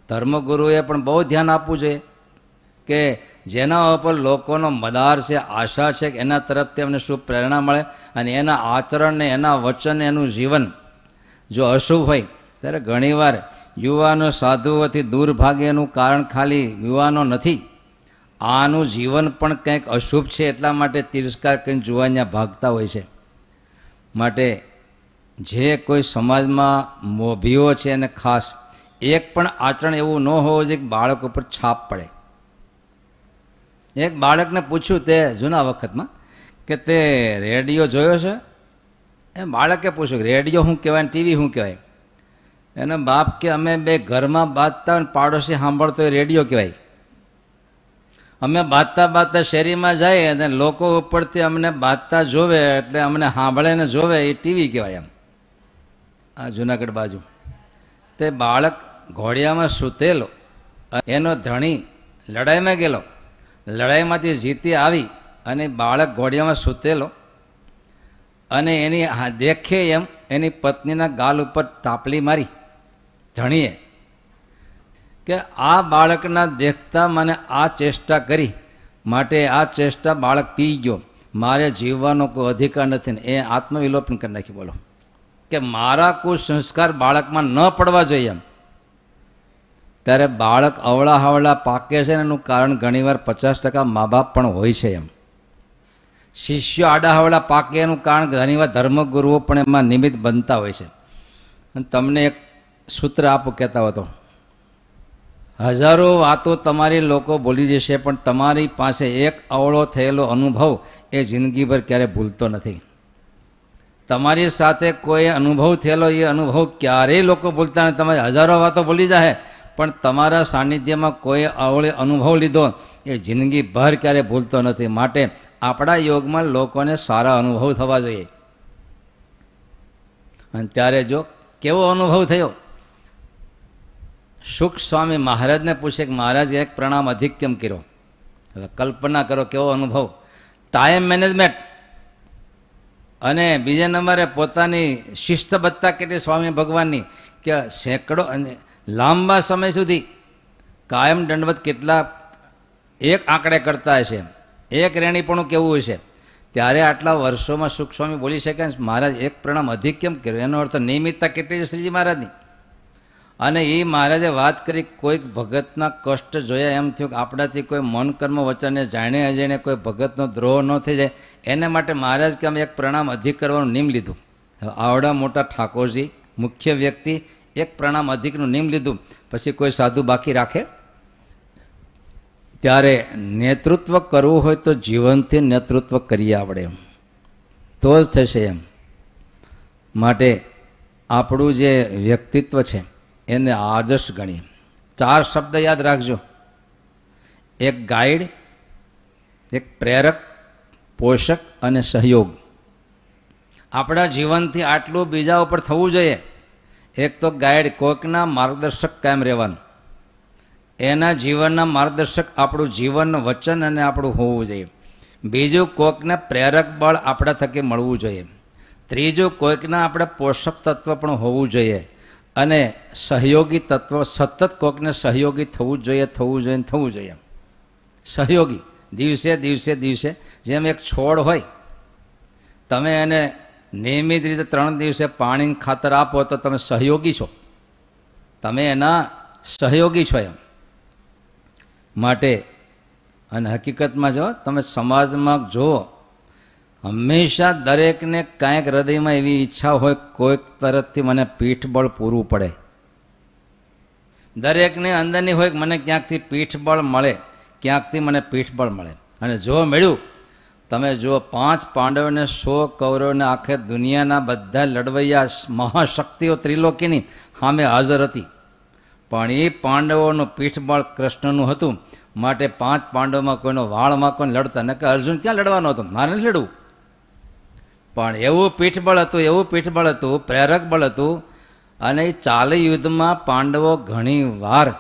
ધર્મગુરુએ પણ બહુ ધ્યાન આપવું જોઈએ કે જેના ઉપર લોકોનો મદાર છે, આશા છે કે એના તરફથી અમને શુભ પ્રેરણા મળે અને એના આચરણને એના વચન એનું જીવન જો અશુભ હોય, ત્યારે ઘણીવાર યુવાનો સાધુઓથી દૂર ભાગે કારણ ખાલી યુવાનો નથી. આનું જીવન પણ કંઈક અશુભ છે એટલા માટે તિરસ્કાર કરીને જુવાન્યા ભાગતા હોય છે. માટે જે કોઈ સમાજમાં મોભીઓ છે અને ખાસ એક પણ આચરણ એવું ન હોવું જોઈએ કે બાળક ઉપર છાપ પડે. એક બાળકને પૂછ્યું તે જૂના વખતમાં કે તે રેડિયો જોયો છે? એ બાળકે પૂછ્યું રેડિયો શું કહેવાય ટીવી શું કહેવાય? એના બાપ કે અમે બે ઘરમાં બાંધતા હોય પાડોશી સાંભળતો હોય રેડિયો કહેવાય. અમે બાંધતા બાંધતા શેરીમાં જઈએ અને લોકો ઉપરથી અમને બાંધતા જોવે એટલે અમને સાંભળે ને જોવે એ ટીવી કહેવાય એમ. આ જુનાગઢ બાજુ. તે બાળક ઘોડિયામાં સૂતેલો એનો ધણી લડાઈમાં ગયેલો. લડાઈમાંથી જીતી આવી અને બાળક ઘોડિયામાં સૂતેલો અને એની દેખે એમ એની પત્નીના ગાલ ઉપર તાપલી મારી. ધણીએ કે આ બાળકના દેખતા મને આ ચેષ્ટા કરી. માટે આ ચેષ્ટા બાળક પી ગયો. મારે જીવવાનો કોઈ અધિકાર નથી ને. એ આત્મવિલોપન કરી નાખી બોલો. કે મારા કુસંસ્કાર બાળકમાં ન પડવા જોઈએ એમ. ત્યારે બાળક અવળા હવળા પાકે છે ને એનું કારણ ઘણીવાર પચાસ ટકા મા બાપ પણ હોય છે એમ. શિષ્યો આડાહવડા પાકે એનું કારણ ઘણીવાર ધર્મગુરુઓ પણ એમાં નિમિત્ત બનતા હોય છે. અને તમને એક સૂત્ર આપો, કહેતા હતો હજારો વાતો તમારી લોકો બોલી જશે, પણ તમારી પાસે એક અવળો થયેલો અનુભવ એ જિંદગીભર ક્યારે ભૂલતો નથી. તમારી સાથે કોઈ અનુભવ થયેલો, એ અનુભવ ક્યારેય લોકો ભૂલતા નથી. તમે હજારો વાતો ભૂલી જાય પણ તમારા સાનિધ્યમાં કોઈ અવળે અનુભવ લીધો, એ જિંદગીભર ક્યારે ભૂલતો નથી. માટે આપણા યોગમાં લોકોને સારા અનુભવ થવા જોઈએ. અને ત્યારે જો કેવો અનુભવ થયો? સુખ સ્વામી મહારાજને પૂછે કે, મહારાજ એક પ્રણામ અધિક કેમ કર્યો. હવે કલ્પના કરો કેવો અનુભવ. ટાઈમ મેનેજમેન્ટ અને બીજા નંબરે પોતાની શિસ્તબદ્ધતા કેટલી સ્વામી ભગવાનની કે સેંકડો અને લાંબા સમય સુધી કાયમ દંડવત કેટલા એક આંકડે કરતા હશે. એક રેણીપણું કેવું હશે ત્યારે આટલા વર્ષોમાં સુખ સ્વામી બોલી શકે મહારાજ, એક પ્રણામ અધિક કેમ કર્યો. એનો અર્થ નિયમિતતા કેટલી છે શ્રીજી મહારાજની? અને એ મહારાજે વાત કરી, કોઈક ભગતના કષ્ટ જોયા એમ થયું કે આપણાથી કોઈ મન કર્મ વચનને જાણે અજાણે કોઈ ભગતનો દ્રોહ ન થઈ જાય, એને માટે મહારાજ કે અમે એક પ્રણામ અધિક કરવાનું નિમ લીધું. આવડા મોટા ઠાકોરજી, મુખ્ય વ્યક્તિ, એક પ્રણામ અધિકનું નિમ લીધું. પછી કોઈ સાધુ બાકી રાખે? ત્યારે નેતૃત્વ કરવું હોય તો જીવનથી નેતૃત્વ કરી આવડે એમ. તો જ થશે એમ. માટે આપણું જે વ્યક્તિત્વ છે એને આદર્શ ગણીએ. ચાર શબ્દ યાદ રાખજો. એક ગાઈડ, એક પ્રેરક, પોષક અને સહયોગ. આપણા જીવનથી આટલું બીજા ઉપર થવું જોઈએ. એક તો ગાઈડ કોઈકના માર્ગદર્શક કાયમ રહેવાનું. એના જીવનના માર્ગદર્શક આપણું જીવનનું વચન અને આપણું હોવું જોઈએ. બીજું કોઈકને પ્રેરક બળ આપણા થકી મળવું જોઈએ. ત્રીજું કોઈકના આપણે પોષક તત્વ પણ હોવું જોઈએ. અને સહયોગી તત્વ સતત કોકને સહયોગી થવું જોઈએ થવું જોઈએ ને થવું જોઈએ સહયોગી, દિવસે દિવસે દિવસે જેમ એક છોડ હોય, તમે એને નિયમિત રીતે ત્રણ દિવસે પાણી ખાતર આપો તો તમે સહયોગી છો. તમે એના સહયોગી છો એમ. માટે અને હકીકતમાં જો તમે સમાજમાં જુઓ હંમેશા દરેકને કાંઈક હૃદયમાં એવી ઈચ્છા હોય કોઈક તરફથી મને પીઠબળ પૂરું પડે. દરેકને અંદરની હોય મને ક્યાંકથી પીઠબળ મળે, ક્યાંકથી મને પીઠબળ મળે. અને જો મળ્યું, તમે જુઓ પાંચ પાંડવોને, સો કૌરવને, આખે દુનિયાના બધા લડવૈયા મહાશક્તિઓ ત્રિલોકીની સામે હાજર હતી. પણ એ પાંડવોનું પીઠબળ કૃષ્ણનું હતું. માટે પાંચ પાંડવમાં કોઈનો વાળમાં કોઈ લડતા. ન કે અર્જુન ક્યાં લડવાનો હતો? મારે નથી લડવું. પણ એવું પીઠબળ હતું, એવું પીઠબળ હતું, પ્રેરક બળ હતું. અને એ ચાલે યુદ્ધમાં પાંડવો ઘણી વાર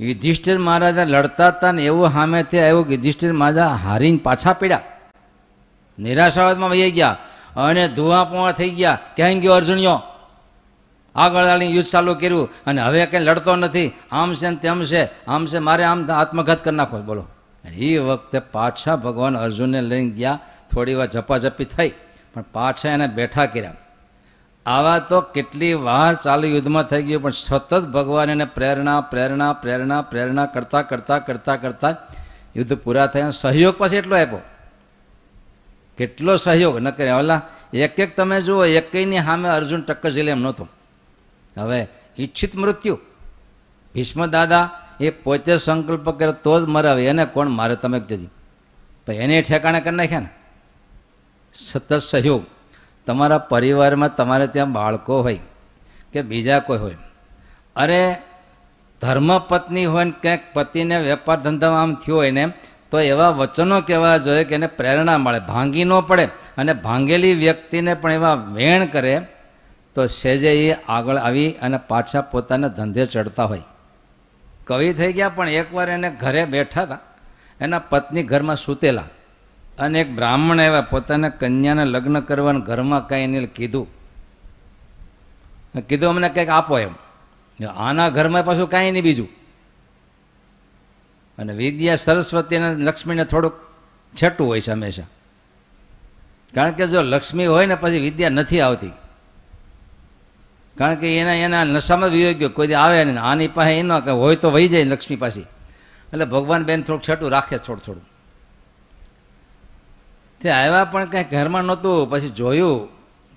યુધિષ્ઠિર મહારાજા લડતા હતા ને એવું સામેથી આવ્યું યુધિષ્ઠિર મહારાજા હારીને પાછા પીડ્યા. નિરાશાવાદમાં વહી ગયા અને ધુઆ થઈ ગયા. ક્યાં ગયો અર્જુનિયો આગળ આની યુદ્ધ ચાલુ કર્યું અને હવે કંઈ લડતો નથી. આમ છે ને તેમ છે. આમ છે, મારે આમ આત્મઘાત કરી નાખો. બોલો. એ વખતે પાછા ભગવાન અર્જુનને લઈને ગયા થોડી વાર ઝપાઝપી થઈ, પણ પાછા એને બેઠા કર્યા. આવા તો કેટલી વાર ચાલુ યુદ્ધમાં થઈ ગયું, પણ સતત ભગવાન એને પ્રેરણા પ્રેરણા પ્રેરણા પ્રેરણા કરતાં કરતાં કરતાં કરતાં યુદ્ધ પૂરા થયા. સહયોગ પાસે એટલો આપ્યો. કેટલો સહયોગ? ન કરે ઓલા, એક એક તમે જુઓ એકની સામે અર્જુન ટક્કર ઝીલે એમ નહોતો. હવે ઈચ્છિત મૃત્યુ. ભીષ્મ દાદા એ પોતે સંકલ્પ કરે તો જ મરાવે. એને કોણ મારે તમે જજી પછી એને ઠેકાણે કરી નાખ્યા ને? સતત સહયોગ. તમારા પરિવારમાં તમારે ત્યાં બાળકો હોય કે બીજા કોઈ હોય. અરે, ધર્મપત્ની હોય ને ક્યાંક પતિને વેપાર ધંધામાં આમ થયો હોય ને, તો એવા વચનો કહેવા જોઈએ કે એને પ્રેરણા મળે. ભાંગી ન પડે અને ભાંગેલી વ્યક્તિને પણ એવા વેણ કરે તો સેજે એ આગળ આવી અને પાછા પોતાના ધંધે ચડતા હોય. કવિ થઈ ગયા પણ એકવાર એને ઘરે બેઠા હતા. એના પત્ની ઘરમાં સૂતેલા. અને એક બ્રાહ્મણ આવ્યા, પોતાના કન્યાને લગ્ન કરવાનું ઘરમાં કાંઈ એને કીધું. કીધું અમને કંઈક આપો એમ. આના ઘરમાં પાછું કાંઈ નહીં બીજું. અને વિદ્યા સરસ્વતી અને લક્ષ્મીને થોડુંક છેટું હોય છે હંમેશા. કારણ કે જો લક્ષ્મી હોય ને પછી વિદ્યા નથી આવતી. કારણ કે એના એના નશામાં વિયો ગયો કોઈ આવે નહીં. આની પાસે એનો હોય તો વહી જાય લક્ષ્મી પાછી. એટલે ભગવાન બેન થોડુંક છેટું રાખે થોડું થોડું તે આવ્યા પણ કંઈ ઘરમાં નહોતું. પછી જોયું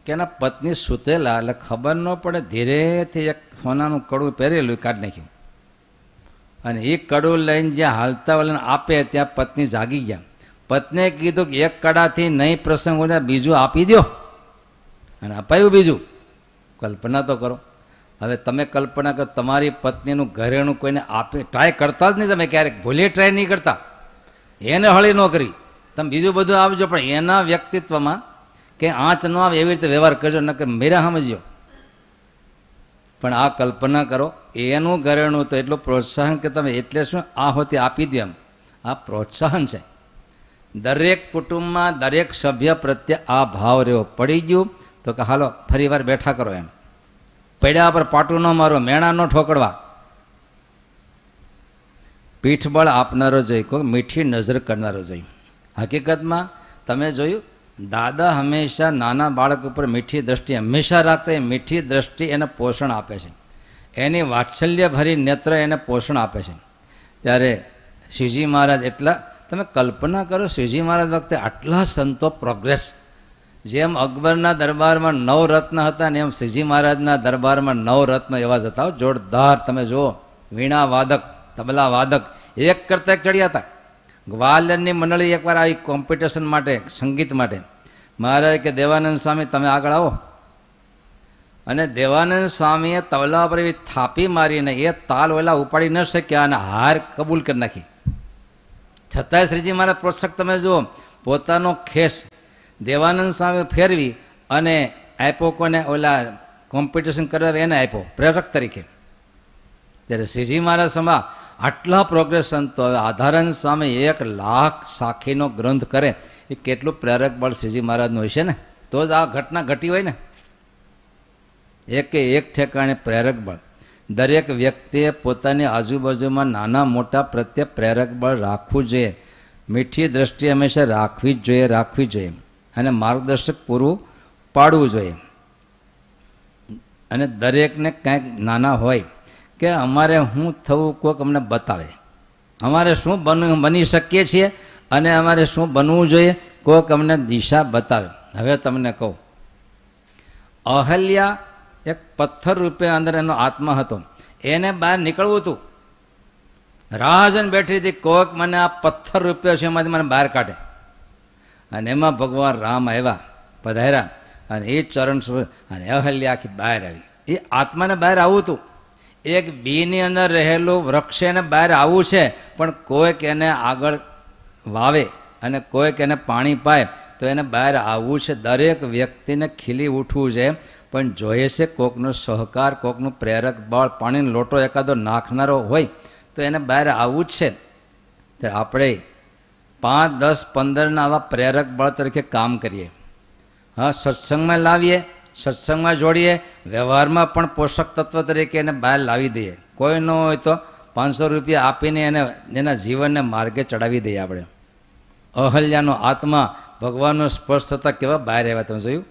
કે એના પત્ની સૂતેલા. એટલે ખબર ન પડે, ધીરેથી એક સોનાનું કડું પહેરેલું કાઢી નાખ્યું. અને એ કડું લઈને જ્યાં હાલતા વાળાને આપે, ત્યાં પત્ની જાગી ગયા. પત્નીએ કીધું કે એક કડાથી નહીં પ્રસંગ હોય બીજું આપી દો અને અપાયું બીજું. કલ્પના તો કરો. હવે તમે કલ્પના કરો, તમારી પત્નીનું ઘરેણું કોઈને આપી ટ્રાય કરતા જ નહીં તમે ક્યારેક. ભૂલે ટ્રાય નહીં કરતા. એને હળી ન કરી. તમે બીજું બધું આવજો પણ એના વ્યક્તિત્વમાં કે આંચ ન આવે એવી રીતે વ્યવહાર કરજો, ન કે મેરા સમજ્યો પણ આ કલ્પના કરો, એનું ઘરેણું તો એટલું પ્રોત્સાહન કે તમે એટલે શું આ આપી દો એમ. આ પ્રોત્સાહન છે. દરેક કુટુંબમાં દરેક સભ્ય પ્રત્યે આ ભાવ રહ્યો. પડી ગયું તો કે હાલો ફરી વાર બેઠા કરો એમ. પડ્યા પર પાટું ન મારો, મેણા ન ઠોકડવા. પીઠબળ આપનારો જોઈ કોઈ મીઠી નજર કરનારો જોઈ. હકીકતમાં તમે જોયું, દાદા હંમેશા નાના બાળક ઉપર મીઠી દ્રષ્ટિ, હંમેશા રાખતા એ મીઠી દ્રષ્ટિ એને પોષણ આપે છે. એની વાત્સલ્યભરી નેત્ર એને પોષણ આપે છે. ત્યારે શિવજી મહારાજ એટલા, તમે કલ્પના કરો શિવજી મહારાજ વખતે આટલા સંતો પ્રોગ્રેસ જેમ અકબરના દરબારમાં નવ રત્ન હતા ને એમ શ્રીજી મહારાજના દરબારમાં નવ રત્ન એવા જ હતા. જોરદાર તમે જુઓ વીણા વાદક તબલા વાદક એક કરતા એક ચડ્યા હતા ગ્વાલિયરની મંડળી એકવાર આવી કોમ્પિટિશન માટે, સંગીત માટે. મહારાજ કે, દેવાનંદ સ્વામી, તમે આગળ આવો. અને દેવાનંદ સ્વામીએ તબલા પર એવી થાપી મારીને એ તાલ ઓલા ઉપાડી ન શક્યા અને હાર કબૂલ કરી નાખી. છતાંય શ્રીજી મહારાજ પ્રોત્સાહક, તમે જુઓ, પોતાનો ખેસ દેવાનંદ સ્વામી ફેરવી અને આપ્યો કોને? ઓલા કોમ્પિટિશન કરવા એને આપ્યો, પ્રેરક તરીકે. ત્યારે શ્રીજી મહારાજ સમા આટલા પ્રોગ્રેશન તો હવે સામે એક લાખ સાખીનો ગ્રંથ કરે, એ કેટલું પ્રેરક બળ શ્રીજી મહારાજનું છે ને? તો જ આ ઘટના ઘટી હોય ને? એકે એક ઠેકાણે પ્રેરક બળ. દરેક વ્યક્તિએ પોતાની આજુબાજુમાં નાના મોટા પ્રત્યે પ્રેરક બળ રાખવું જોઈએ. મીઠી દ્રષ્ટિ હંમેશા રાખવી જ જોઈએ, રાખવી જોઈએ. અને માર્ગદર્શક પૂરું પાડવું જોઈએ. અને દરેકને કંઈક નાના હોય કે અમારે શું થવું કોઈક અમને બતાવે. અમારે શું બન, બની શકીએ છીએ અને અમારે શું બનવું જોઈએ કોઈક અમને દિશા બતાવે. હવે તમને કહું. અહલ્યા એક પથ્થર રૂપે અંદર એનો આત્મા હતો. એને બહાર નીકળવું હતું. રાહજન બેઠી હતી કોઈક મને આ પથ્થર રૂપિયો છે એમાંથી મને બહાર કાઢે. અને એમાં ભગવાન રામ આવ્યા, પધાર્યા. અને એ ચરણ અને અહલ્યા આખી બહાર આવી. એ આત્માને બહાર આવવું હતું. એક બીની અંદર રહેલું વૃક્ષ એને બહાર આવવું છે, પણ કોઈક એને આગળ વાવે અને કોઈક એને પાણી પાય, તો એને બહાર આવવું છે. દરેક વ્યક્તિને ખીલી ઉઠવું છે, પણ જોઈએ છે કોકનો સહકાર, કોકનું પ્રેરક બળ, પાણીનો લોટો એકાદો નાખનારો હોય, તો એને બહાર આવવું જ છે. ત્યારે આપણે પાંચ, દસ, પંદરના આવા પ્રેરક બળ તરીકે કામ કરીએ. હા, સત્સંગમાં લાવીએ સત્સંગમાં જોડીએ, વ્યવહારમાં પણ પોષક તત્વ તરીકે એને બહાર લાવી દઈએ. કોઈ ન હોય તો પાંચસો રૂપિયા આપીને એને એના જીવનને માર્ગે ચડાવી દઈએ આપણે. અહલ્યાનો આત્મા ભગવાનનો સ્પર્શ થતાં કેવા બહાર આવ્યા તમે જોયું?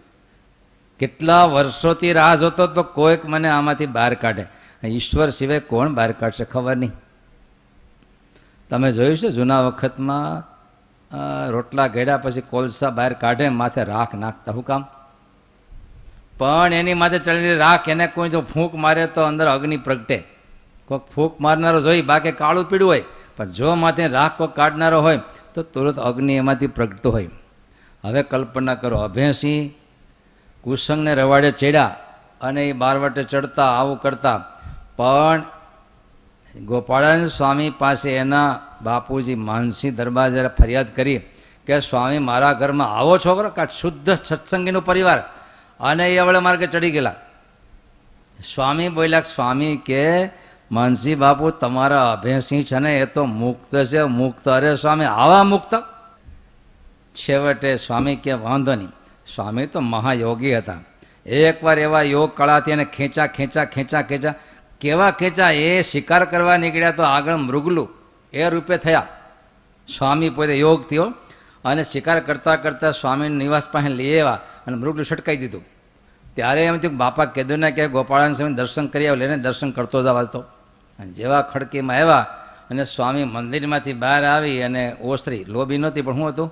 કેટલા વર્ષોથી રાહ જોતો તો કોઈક મને આમાંથી બહાર કાઢે. ઈશ્વર સિવાય કોણ બહાર કાઢશે ખબર નહીં. તમે જોયું છે જૂના વખતમાં રોટલા ઘેડા પછી કોલસા બહાર કાઢે, માથે રાખ નાખતા. હું કામ? પણ એની માથે ચડેલી રાખ, એને કોઈ જો ફૂંક મારે તો અંદર અગ્નિ પ્રગટે. કોઈક ફૂંક મારનારો જોઈ, બાકી કાળું પીળું હોય. પણ જો માથે રાખ કોઈક કાઢનારો હોય, તો તુરંત અગ્નિ એમાંથી પ્રગટતો હોય. હવે કલ્પના કરો અભયસિંહ કુસંગને રવાડે ચડ્યા અને એ બારવટે ચડતા, આવું કરતા. પણ ગોપાળાનંદ સ્વામી પાસે એના બાપુજી માનસિંહ દરબાર જ્યારે ફરિયાદ કરી કે, સ્વામી, મારા ઘરમાં આવો છોકરો કાં શુદ્ધ સત્સંગીનો પરિવાર. અને એ અવળે માર્ગે ચડી ગયેલા. સ્વામી બોલ્યા, સ્વામી કે, માનસી બાપુ, તમારા અભયસિંહ છે ને, એ તો મુક્ત છે, મુક્ત. અરે સ્વામી, આવા મુક્ત? છેવટે સ્વામી કે, વાંધો નહીં. સ્વામી તો મહાયોગી હતા. એકવાર એવા યોગ કળાથી એને ખેંચા ખેંચા ખેંચા ખેંચા, કેવા ખેંચા, એ શિકાર કરવા નીકળ્યા તો આગળ મૃગલું એ રૂપે થયા. સ્વામી પોતે યોગ થયો અને શિકાર કરતાં કરતાં સ્વામીના નિવાસ પાસે લઈ આવ્યા. અને મૃગલું છટકાઈ દીધું. ત્યારે એમ થયું બાપા કેદુના કે ગોપાળાન સ્વામી દર્શન કરી આવ્યો લઈને દર્શન કરતો જ આવતો. અને જેવા ખડકીમાં આવ્યા અને સ્વામી મંદિરમાંથી બહાર આવી અને ઓસરી લોબી નહોતી, પણ શું હતું?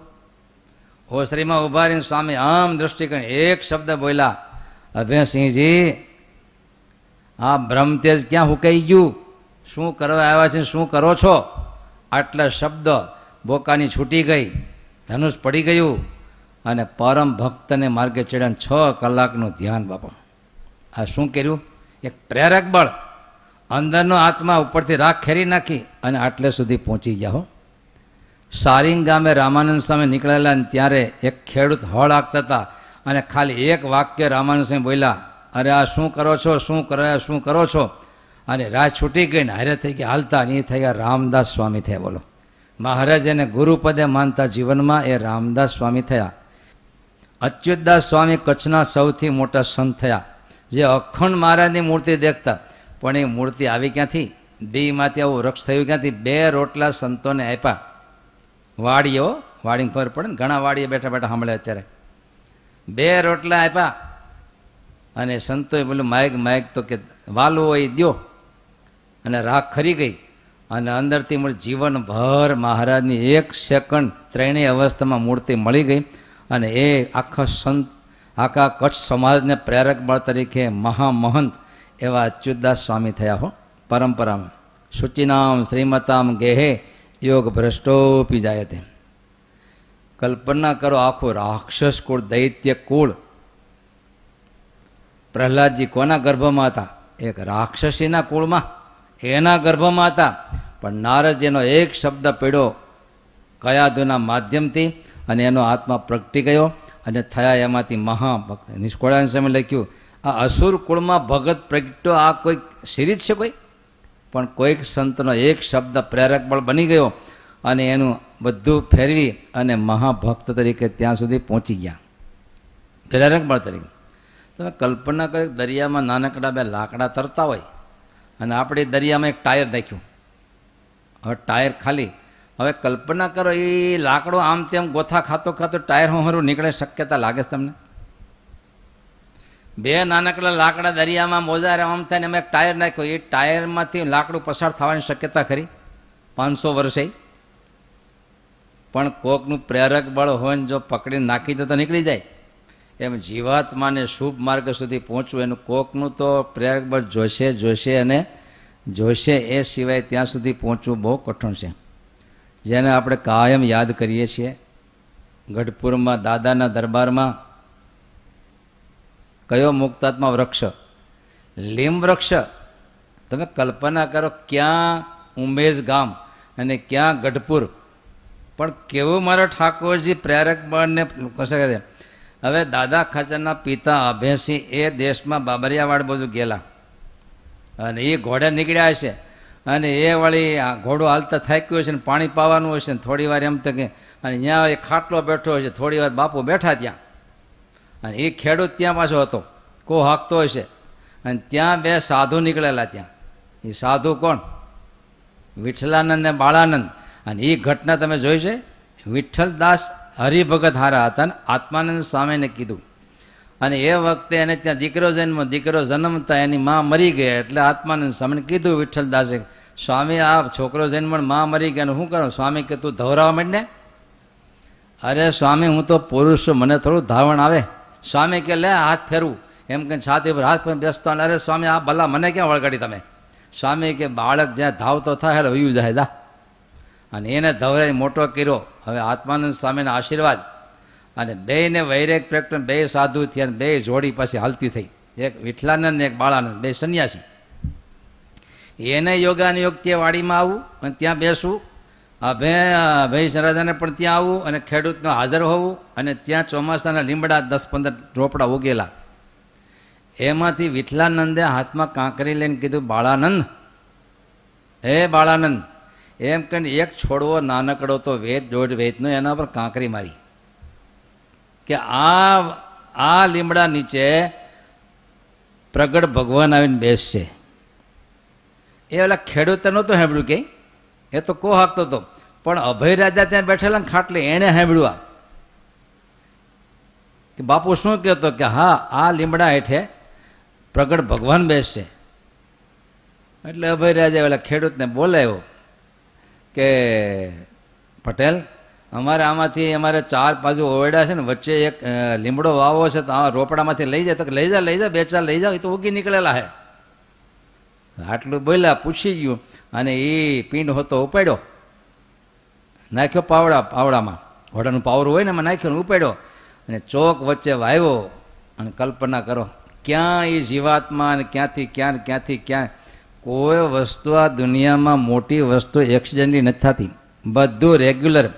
ઓસરીમાં ઊભા રહીને સ્વામી આમ દ્રષ્ટિ કરીને એક શબ્દ બોલ્યા અભયસિંહજી આ બ્રહ્મતેજ ક્યાં હુકાઈ ગયું? શું કરવા આવ્યા છે? શું કરો છો? આટલા શબ્દ બોકાની છૂટી ગઈ, ધનુષ પડી ગયું અને પરમ ભક્તને માર્ગે ચડ્યા છ કલાકનું ધ્યાન, બાપા. આ શું કર્યું? એક પ્રેરક બળ. અંદરનો આત્મા ઉપરથી રાખ ખેરી નાખી અને આટલે સુધી પહોંચી ગયા હો. સારિંગ ગામે રામાનંદ સામે નીકળેલા ને ત્યારે એક ખેડૂત હળ આપતા હતા અને ખાલી એક વાક્ય રામાનંદ સ્વામી બોલ્યા, અરે આ શું કરો છો? શું કરો? શું કરો છો? અને રાહ છૂટી ગઈ ને હારે થઈ ગયા, હાલતા અને એ થઈ ગયા રામદાસ સ્વામી થયા, બોલો. મહારાજ એને ગુરુપદે માનતા જીવનમાં એ રામદાસ સ્વામી થયા. અચ્યુતદાસ સ્વામી કચ્છના સૌથી મોટા સંત થયા. જે અખંડ મહારાજની મૂર્તિ દેખતા. પણ એ મૂર્તિ આવી ક્યાંથી? દીમાંથી આવું વૃક્ષ થયું ક્યાંથી? બે રોટલા સંતોને આપ્યા. વાડીઓ, વાડીને ખબર પડે ને? ઘણા વાડીએ બેઠા બેઠા સાંભળે અત્યારે. બે રોટલા આપ્યા. અને સંતોએ બોલું માયક માયક તો કે વાલું હોય દ્યો. અને રાખ ખરી ગઈ. અને અંદરથી મળી જીવનભર મહારાજની એક સેકન્ડ ત્રણેય અવસ્થામાં મૂર્તિ મળી ગઈ. અને એ આખા સંત, આખા કચ્છ સમાજને પ્રેરક બળ તરીકે મહામહંત એવા અચ્યુતદાસ સ્વામી થયા હો, પરંપરામાં. શુચિનામ શ્રીમતામ ગેહે યોગ ભ્રષ્ટોપી જાય તે કલ્પના કરો આખું રાક્ષસ કુળ, દૈત્ય કુળ. પ્રહલાદજી કોના ગર્ભમાં હતા? એક રાક્ષસીના કુળમાં. એના ગર્ભમાં હતા. પણ નારદજીનો એક શબ્દ પડ્યો કયાદુના માધ્યમથી અને એનો આત્મા પ્રગટી ગયો અને થયા એમાંથી મહાભક્ત. નિષ્કોળાન સમય લખ્યું, આ અસુર કુળમાં ભગત પ્રગટ્યો, આ કોઈક સિરીજ છે કોઈ? પણ કોઈક સંતનો એક શબ્દ પ્રેરક બળ બની ગયો અને એનું બધું ફેરવી અને મહાભક્ત તરીકે ત્યાં સુધી પહોંચી ગયા. પ્રેરક બળ તરીકે. તમે કલ્પના કરો દરિયામાં નાનકડા બે લાકડા તરતા હોય અને આપણે દરિયામાં એક ટાયર નાખ્યું. હવે ટાયર ખાલી હવે કલ્પના કરો, એ લાકડો આમ તેમ ગોથા ખાતો ખાતો ટાયર હોમરું નીકળે, શક્યતા લાગે છે તમને? બે નાનકડા લાકડા દરિયામાં મોજારે આમ થાય ને અમે એક ટાયર નાખ્યો. એ ટાયરમાંથી લાકડું પસાર થવાની શક્યતા ખરી? પાંચસો વર્ષે. પણ કોકનું પ્રેરક બળ હોય ને જો પકડીને નાખી દે તો નીકળી જાય. એમ જીવાત્માને શુભ માર્ગ સુધી પહોંચવું, એનું કોકનું તો પ્રેરક બળ જોશે જોશે અને જોશે એ સિવાય ત્યાં સુધી પહોંચવું બહુ કઠણ છે. જેને આપણે કાયમ યાદ કરીએ છીએ. ગઢપુરમાં, દાદાના દરબારમાં કયો મુક્તાત્મા વૃક્ષ? લીમ વૃક્ષ. તમે કલ્પના કરો ક્યાં ઉમેશ ગામ અને ક્યાં ગઢપુર. પણ કેવું મારો ઠાકોરજી પ્રેરક બળને કરે હવે દાદા ખચરના પિતા અભયસિંહ એ દેશમાં બાબરિયાવાડ બધું ગયેલા. અને એ ઘોડે નીકળ્યા હશે. અને એ વળી આ ઘોડો હાલતા થાક્યો છે ને પાણી પાવાનું હશે ને થોડી વાર એમ તો કે, અને ત્યાં એ ખાટલો બેઠો હશે થોડી વાર બાપુ બેઠા ત્યાં. અને એ ખેડૂત ત્યાં પાછો હતો, કો હાંકતો હશે અને ત્યાં બે સાધુ નીકળેલા ત્યાં. એ સાધુ કોણ? વિઠ્ઠલાનંદ ને બાળાનંદ. અને એ ઘટના તમે જોઈ છે? વિઠ્ઠલદાસ હરિભગત હારા હતા ને આત્માનંદ સ્વામીને કીધું. અને એ વખતે એને ત્યાં દીકરો જન્મ, દીકરો જન્મતા એની મા મરી ગઈ એટલે આત્માનંદ સ્વામીને કીધું વિઠ્ઠલદાસે સ્વામી, આ છોકરો જન્મમાં મરી ગયા શું કરો? સ્વામી કે, તું ધવરાવા માંડ ને અરે સ્વામી, હું તો પુરુષ છું, મને થોડું ધાવણ આવે. સ્વામી કે, લે, હાથ ફેરવું. એમ કે છાતી પર હાથ પર બેસતો અરે સ્વામી, આ ભલા મને ક્યાં વળગાડી તમે? સ્વામી કે, બાળક જ્યાં ધાવતો થાય, એટલે વયું જાય દા અને એને ધવરાઈ મોટો કર્યો. હવે આત્માનંદ સ્વામીના આશીર્વાદ. અને બેને વૈરેક પ્રેક્ટન બે સાધુ થયા અને બે જોડી પાછી હાલતી થઈ. એક વિઠલાનંદ ને એક બાળાનંદ, બે સંન્યાસી. એને યોગાનુયોગ તે વાડીમાં આવું, અને ત્યાં બેસવું અભે ભાઈ સરાદાને પણ ત્યાં આવવું અને ખેડૂતનો હાજર હોવું, અને ત્યાં ચોમાસાના લીમડા દસ પંદર રોપડા ઉગેલા. એમાંથી વિઠલાનંદે હાથમાં કાંકરી લઈને કીધું, બાળાનંદ. હે બાળાનંદ. એમ કહીને એક છોડવો નાનકડો તો વેદ, દોઢ વેદનો એના પર કાંકરી મારી. કે આ આ લીમડા નીચે પ્રગટ ભગવાન આવીને બેસશે. એ ઓલા ખેડૂતે નહોતું સાંભળ્યું કે? એ તો કો હાકતો હતો પણ અભય રાજા ત્યાં બેઠેલા ને ખાટલે એણે સાંભળ્યું આ. કે બાપુ શું કહેતો કે હા, આ લીમડા હેઠે પ્રગટ ભગવાન બેસશે. એટલે અભય રાજા ઓલા ખેડૂતને બોલાવ્યો કે, પટેલ, અમારે આમાંથી અમારે ચાર બાજુ ઓરડા છે ને, વચ્ચે એક લીમડો વાવો છે તો આ રોપડામાંથી લઈ જાય તો લઈ જા લઈ જા, બે ચાર લઈ જાઓ એ તો ઉગી નીકળેલા હે. આટલું બોલ્યા, પૂછી ગયું અને એ પીંડ હતો ઉપાડ્યો. નાખ્યો પાવડા, પાવડામાં. ઘોડાનું પાવરું હોય ને એમાં નાખ્યો ને ઉપાડ્યો. અને ચોક વચ્ચે વાવ્યો અને કલ્પના કરો, ક્યાં એ જીવાત્મા અને ક્યાંથી ક્યાં ક્યાંથી ક્યાં? કોઈ વસ્તુ આ દુનિયામાં મોટી વસ્તુ એક્સિડન્ટલી નથી થતી. બધું રેગ્યુલર.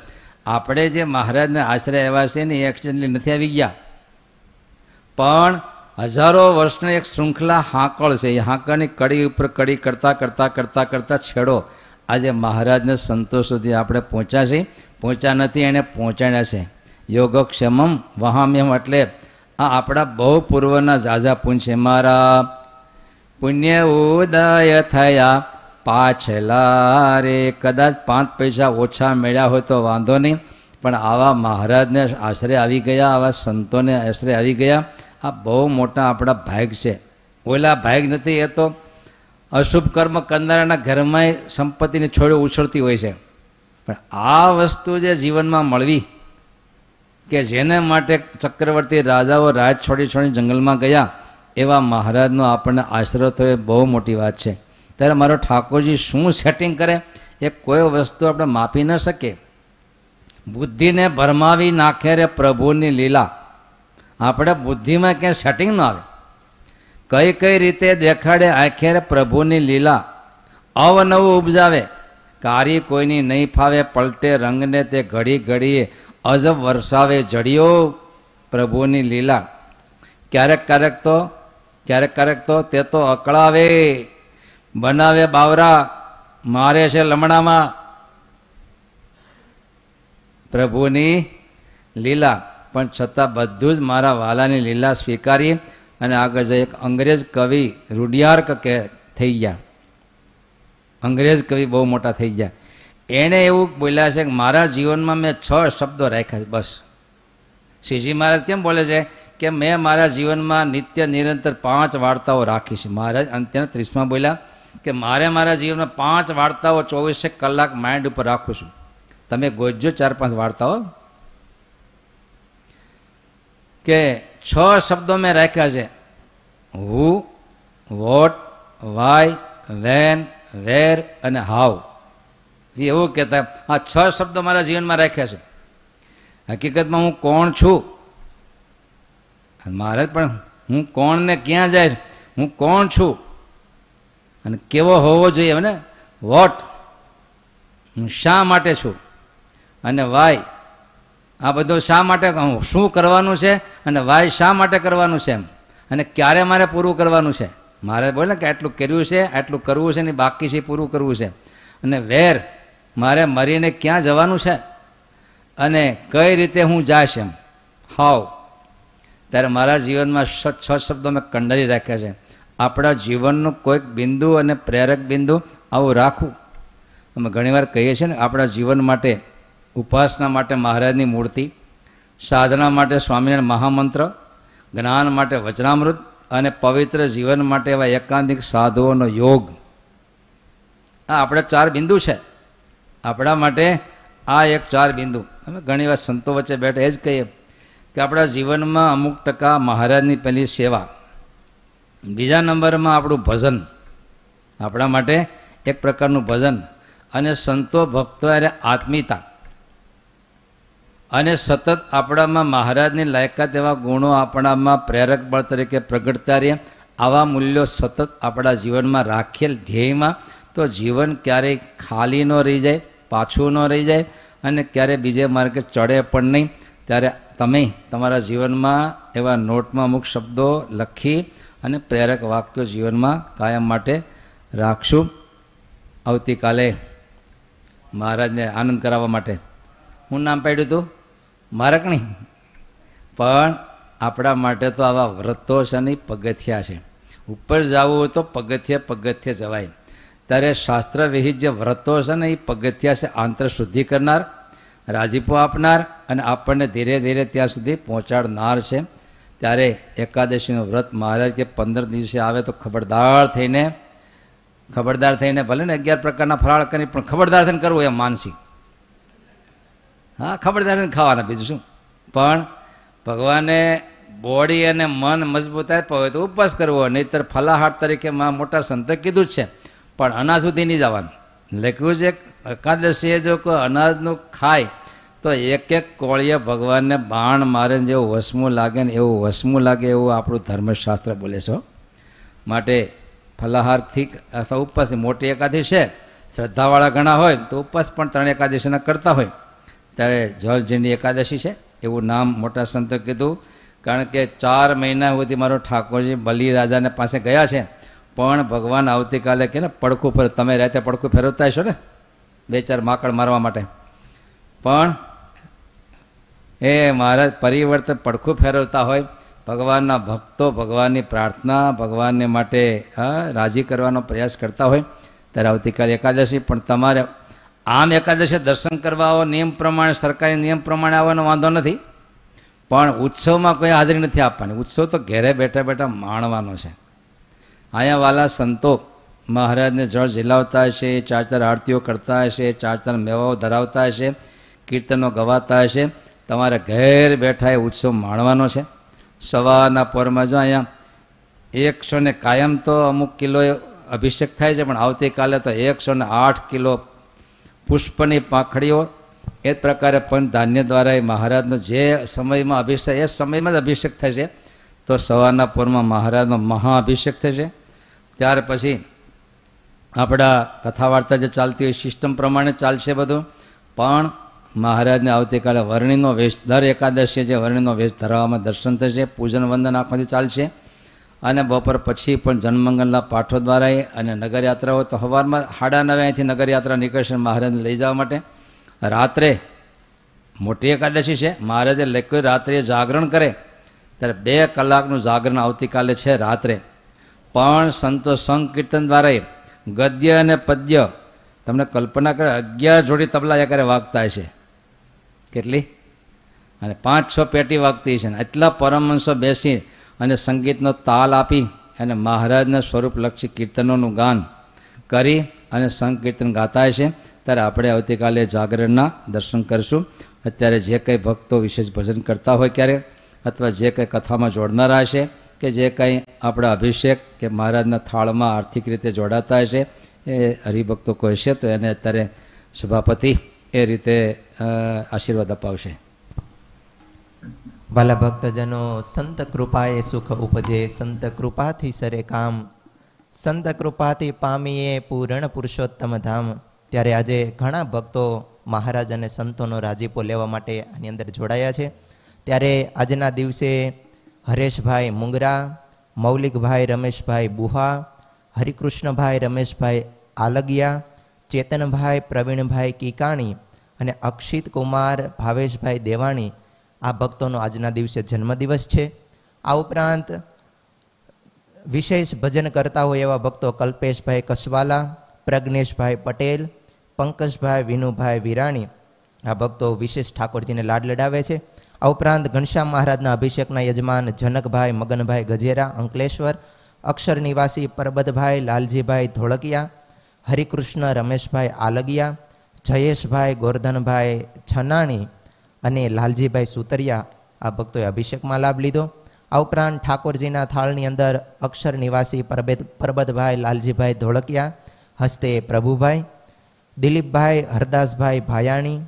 આપણે જે મહારાજના આશરે આવ્યા છે ને એ એક્સિડન્ટલી નથી આવી ગયા. પણ હજારો વર્ષની એક શૃંખલા હાંકળ છે. એ હાંકળની કડી ઉપર કડી કરતાં કરતાં કરતાં કરતાં છેડો આજે મહારાજને સંતો સુધી આપણે પહોંચ્યા છે પહોંચ્યા નથી એણે પહોંચાડ્યા છે. યોગક્ષમમ વહામ્યમ એટલે આ આપણા બહુ પૂર્વના ઝાઝા પુંજ છે. મારા પુણ્ય ઉદય થયા પાછલા રે. કદાચ પાંચ પૈસા ઓછા મળ્યા હોય તો વાંધો નહીં, પણ આવા મહારાજને આશરે આવી ગયા, આવા સંતોને આશરે આવી ગયા. આ બહુ મોટા આપણા ભાગ છે. ઓલા ભાગ નથી, એ તો અશુભ કર્મ કરનારાના ઘરમાંય સંપત્તિની છોડ્યો ઉછળતી હોય છે. પણ આ વસ્તુ જે જીવનમાં મળવી કે જેને માટે ચક્રવર્તી રાજાઓ રાજ છોડી છોડી જંગલમાં ગયા, એવા મહારાજનો આપણને આશરો થયો એ બહુ મોટી વાત છે. ત્યારે મારો ઠાકોરજી શું સેટિંગ કરે? એ કોઈ વસ્તુ આપણે માપી ન શકીએ. બુદ્ધિને ભરમાવી નાખે રે પ્રભુની લીલા. આપણે બુદ્ધિમાં ક્યાંય સેટિંગ ન આવે. કઈ કઈ રીતે દેખાડે આંખે પ્રભુની લીલા. અવનવું ઉપજાવે. કારી કોઈની નહીં ફાવે, પલટે રંગને તે ઘડી ઘડીએ અજબ વરસાવે જડિયો પ્રભુની લીલા. ક્યારેક ક્યારેક તો, ક્યારેક ક્યારેક તો તે તો અકળાવે. બનાવે બાવરા, મારે છે લમણામાં. પ્રભુની લીલા. પણ છતાં બધું જ મારા વાલાની લીલા સ્વીકારી અને આગળ જઈ એક અંગ્રેજ કવિ રૂડિયાર્ક કે થઈ ગયા. અંગ્રેજ કવિ બહુ મોટા થઈ ગયા. એણે એવું બોલ્યા છે કે મારા જીવનમાં મેં છ શબ્દો રાખ્યા છે, બસ. શ્રીજી મહારાજ કેમ બોલે છે કે મેં મારા જીવનમાં નિત્ય નિરંતર પાંચ વાર્તાઓ રાખી છે. મહારાજ અંત્યના ત્રીસમાં બોલ્યા કે મારે મારા જીવનમાં પાંચ વાર્તાઓ ચોવીસેક કલાક માઇન્ડ ઉપર રાખું છું. તમે ગોજજો ચાર પાંચ વાર્તાઓ કે છ શબ્દો મેં રાખ્યા છે. Who, what, why, when, where અને હાવ એ એવું કહેતા આ છ શબ્દો મારા જીવનમાં રાખ્યા છે. હકીકતમાં હું કોણ છું? મારે પણ હું કોણને ક્યાં જાય હું કોણ છું? અને કેવો હોવો જોઈએ ને? વોટ. હું શા માટે છું? અને વાય આ બધું શા માટે શું કરવાનું છે અને વાય શા માટે કરવાનું છે એમ? અને ક્યારે મારે પૂરું કરવાનું છે? મારે બોલે કે આટલું કર્યું છે, આટલું કરવું છે ને બાકી છે પૂરું કરવું છે. અને વેર, મારે મરીને ક્યાં જવાનું છે? અને કઈ રીતે હું જાશ એમ? હાવ ત્યારે મારા જીવનમાં છ શબ્દો મેં કંડરી રાખ્યા છે. આપણા જીવનનું કોઈક બિંદુ અને પ્રેરક બિંદુ આવું રાખવું. અમે ઘણીવાર કહીએ છીએ ને, આપણા જીવન માટે ઉપાસના માટે મહારાજની મૂર્તિ, સાધના માટે સ્વામિનારાયણ મહામંત્ર, જ્ઞાન માટે વચનામૃત અને પવિત્ર જીવન માટે એવા એકાંતિક સાધુઓનો યોગ. આ આપણા ચાર બિંદુ છે. આપણા માટે આ એક ચાર બિંદુ. અમે ઘણીવાર સંતો વચ્ચે બેઠા એ જ કહીએ કે આપણા જીવનમાં અમુક ટકા મહારાજની પહેલી સેવા. બીજા નંબરમાં આપણું ભજન. આપણા માટે એક પ્રકારનું ભજન. અને સંતો ભક્તો અને આત્મીયતા. અને સતત આપણામાં મહારાજની લાયકાત એવા ગુણો આપણામાં પ્રેરક બળ તરીકે પ્રગટતા રહે આવા મૂલ્યો સતત આપણા જીવનમાં રાખેલ ધ્યેયમાં, તો જીવન ક્યારેય ખાલી ન રહી જાય, પાછું ન રહી જાય અને ક્યારે બીજે માર્ગે ચડે પણ નહીં. ત્યારે તમે તમારા જીવનમાં એવા નોટમાં અમુક શબ્દો લખી અને પ્રેરક વાક્યો જીવનમાં કાયમ માટે રાખશું. આવતીકાલે મહારાજને આનંદ કરાવવા માટે. હું નામ પાડ્યું હતું? મારકણી પણ આપણા માટે તો આવા વ્રતો છે ને પગથિયા છે. ઉપર જવું હોય તો પગથિયે પગથિયે જવાય. ત્યારે શાસ્ત્ર વિહિત જે વ્રતો છે ને એ પગથિયા છે આંતર શુદ્ધિ કરનાર, રાજીપો આપનાર અને આપણને ધીરે ધીરે ત્યાં સુધી પહોંચાડનાર છે. ત્યારે એકાદશીનું વ્રત મહારાજ કે પંદર દિવસે આવે તો ખબરદાર થઈને ખબરદાર થઈને ભલે ને અગિયાર પ્રકારના ફરાળ કરી પણ ખબરદાર થઈને કરવું એ માનસિક. હા ખબરદાર ખાવાના બીજું શું? પણ ભગવાને બોડી અને મન મજબૂત હોય તો ઉપવાસ કરવો, નહીતર ફલાહાર તરીકે મા મોટા સંતે કીધું જ છે. પણ અનાજ સુધી નહીં જવાનું. લખ્યું છે એકાદશીએ જો કોઈ અનાજનું ખાય, તો એક એક કોળીએ ભગવાનને બાણ મારે જેવું વસમું લાગે ને એવું વસમું લાગે એવું આપણું ધર્મશાસ્ત્ર બોલે છે માટે ફલાહારથી અથવા ઉપવાસની મોટી એકાદશી છે. શ્રદ્ધાવાળા ઘણા હોય તો ઉપવાસ પણ ત્રણ એકાદશીના કરતા હોય. ત્યારે જળજીની એકાદશી છે. એવું નામ મોટા સંતો કીધું. કારણ કે ચાર મહિના સુધી મારો ઠાકોરજી બલિરાજાને પાસે ગયા છે. પણ ભગવાન આવતીકાલે કે ને પડખું ફેર તમે રાતે પડખું ફેરવતા હશો ને? બે ચાર માકડ મારવા માટે. પણ એ મારા પરિવર્તન પડખું ફેરવતા હોય. ભગવાનના ભક્તો ભગવાનની પ્રાર્થના, ભગવાનને માટે રાજી કરવાનો પ્રયાસ કરતા હોય. ત્યારે આવતીકાલે એકાદશી. પણ તમારે આમ એકાદશે દર્શન કરવા આવો નિયમ પ્રમાણે, સરકારી નિયમ પ્રમાણે આવવાનો વાંધો નથી. પણ ઉત્સવમાં કોઈ હાજરી નથી આપવાની. ઉત્સવ તો ઘેરે બેઠા બેઠા માણવાનો છે. અહીંયા વાલા સંતો મહારાજને જળ ઝીલાવતા હશે ચાર ચાર આરતીઓ કરતા હશે ચાર ચાર મેવાઓ ધરાવતા હશે કીર્તનો ગવાતા હશે તમારે ઘેર બેઠા એ ઉત્સવ માણવાનો છે. સવારના પોરમાં જો અહીંયા એકસો ને કાયમ તો અમુક કિલો અભિષેક થાય છે, પણ આવતીકાલે તો એકસો ને આઠ કિલો પુષ્પની પાંખડીઓ, એ પ્રકારે પણ ધાન્ય દ્વારા એ મહારાજનો જે સમયમાં અભિષેક, એ સમયમાં જ અભિષેક થશે તો સવારના પૂરમાં મહારાજનો મહાઅભિષેક થશે ત્યાર પછી આપણા કથા વાર્તા જે ચાલતી હોય, સિસ્ટમ પ્રમાણે ચાલશે બધું. પણ મહારાજને આવતીકાલે વર્ણિનો વેશ, દર એકાદશીએ જે વર્ણિનો વેશ ધરાવવામાં દર્શન થશે, પૂજન વંદન આખોથી ચાલશે. અને બપોર પછી પણ જન્મંગલના પાઠો દ્વારા અને નગરયાત્રા હોય તો સવારમાં સાડા નવે અહીંથી નગરયાત્રા નીકળશે મહારાજને લઈ જવા માટે. રાત્રે મોટી એકાદશી છે. મહારાજે લખ્યું, રાત્રે જાગરણ કરે. ત્યારે બે કલાકનું જાગરણ આવતીકાલે છે રાત્રે. પણ સંતો સંકીર્તન દ્વારા ગદ્ય અને પદ્ય, તમને કલ્પના કરે, અગિયાર જોડી તબલા કરે વાગતા હશે કેટલી? અને પાંચ, છ પેટી વાગતી છે ને એટલા પરમહંસો બેસી અને સંગીતનો તાલ આપી અને મહારાજના સ્વરૂપલક્ષી કીર્તનોનું ગાન કરી અને સંકીર્તન ગાતા છે. ત્યારે આપણે આવતીકાલે જાગરણના દર્શન કરીશું. અત્યારે જે કંઈ ભક્તો વિશેષ ભજન કરતા હોય ક્યારે અથવા જે કંઈ કથામાં જોડનારા હશે કે જે કંઈ આપણા અભિષેક કે મહારાજના થાળમાં આર્થિક રીતે જોડાતા હશે એ હરિભક્તો કોઈ તો એને અત્યારે સભાપતિ એ રીતે આશીર્વાદ અપાવશે. વાલા ભક્તજનો સંત કૃપાએ સુખ ઉપજે સંત કૃપાથી સરે કામ સંત કૃપાથી પામીએ પૂરણ પુરુષોત્તમ ધામ ત્યારે આજે ઘણા ભક્તો મહારાજ અને સંતોનો રાજીપો લેવા માટે આની અંદર જોડાયા છે. ત્યારે આજના દિવસે હરેશભાઈ મુંગરા, મૌલિકભાઈ રમેશભાઈ બુહા, હરિકૃષ્ણભાઈ રમેશભાઈ આલગિયા, ચેતનભાઈ પ્રવીણભાઈ કીકાણી અને અક્ષિત કુમાર, ભાવેશભાઈ દેવાણી આ ભક્તોનો આજના દિવસે જન્મદિવસ છે. આ ઉપરાંત વિશેષ ભજન કરતા હોય એવા ભક્તો કલ્પેશભાઈ કસવાલા, પ્રજ્ઞેશભાઈ પટેલ, પંકજભાઈ વિનુભાઈ વિરાણી, આ ભક્તો વિશેષ ઠાકોરજીને લાડ લડાવે છે. આ ઉપરાંત ઘનશ્યામ મહારાજના અભિષેકના યજમાન જનકભાઈ, મગનભાઈ ગજેરા, અંકલેશ્વર, અક્ષર નિવાસી પરબતભાઈ, લાલજીભાઈ ધોળકિયા, હરિકૃષ્ણ રમેશભાઈ આલગિયા, જયેશભાઈ ગોરધનભાઈ છનાણી અને લાલજીભાઈ સુતરિયા આ ભક્તોએ અભિષેકમાં લાભ લીધો. આ ઉપરાંત ઠાકોરજીના થાળની અંદર અક્ષર નિવાસી પરબેદ પરબતભાઈ લાલજીભાઈ ધોળકિયા, હસ્તે પ્રભુભાઈ, દિલીપભાઈ હરદાસભાઈ ભાયાણી,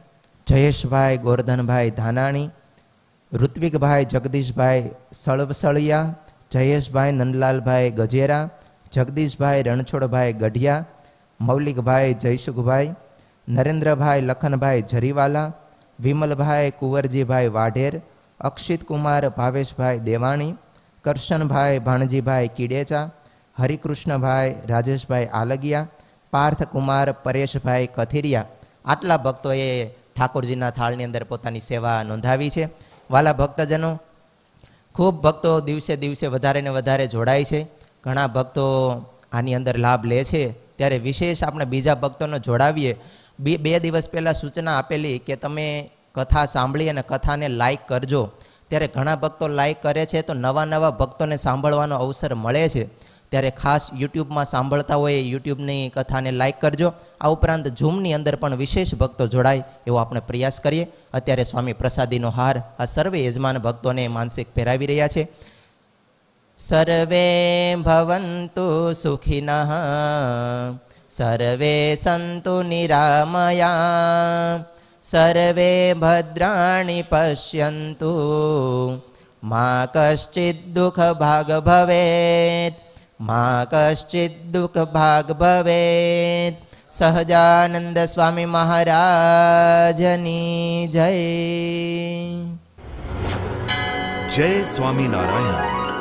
જયેશભાઈ ગોરધનભાઈ ધાનાણી, ઋત્વિકભાઈ જગદીશભાઈ સળવસળિયા, જયેશભાઈ નંદલાલભાઈ ગજેરા, જગદીશભાઈ રણછોડભાઈ ગઢિયા, મૌલિકભાઈ જયસુખભાઈ, નરેન્દ્રભાઈ લખનભાઈ જરીવાલા વિમલભાઈ કુંવરજીભાઈ વાઢેર અક્ષિત કુમાર ભાવેશભાઈ દેવાણી, કરશનભાઈ ભાણજીભાઈ કીડેચા, હરિકૃષ્ણભાઈ રાજેશભાઈ આલગિયા, પાર્થકુમાર પરેશભાઈ કથિરિયા આટલા ભક્તોએ ઠાકોરજીના થાળની અંદર પોતાની સેવા નોંધાવી છે. વાલા ભક્તજનો, ખૂબ ભક્તો દિવસે દિવસે વધારે ને વધારે જોડાય છે. ઘણા ભક્તો આની અંદર લાભ લે છે. ત્યારે વિશેષ આપણે બીજા ભક્તોને જોડાવીએ બે બે દિવસ પહેલાં સૂચના આપેલી કે તમે કથા સાંભળી અને કથાને લાઈક કરજો. ત્યારે ઘણા ભક્તો લાઈક કરે છે તો નવા નવા ભક્તોને સાંભળવાનો અવસર મળે છે. ત્યારે ખાસ યુટ્યુબમાં સાંભળતા હોય યુટ્યુબની કથાને લાઈક કરજો. આ ઉપરાંત ઝૂમની અંદર પણ વિશેષ ભક્તો જોડાય એવો આપણે પ્રયાસ કરીએ. અત્યારે સ્વામી પ્રસાદીનો હાર આ સર્વે યજમાન ભક્તોને માનસિક પહેરાવી રહ્યા છે. સર્વે ભવંતુ સુખિનઃ सर्वे सन्तु निरामया सर्वे भद्राणि पश्यन्तु। मा कश्चिद्दुःखभाग् भवेत् मा कश्चिद्दुःखभाग् भवेत्। सहजानन्दस्वामी महाराजनी जय। जय स्वामीनारायण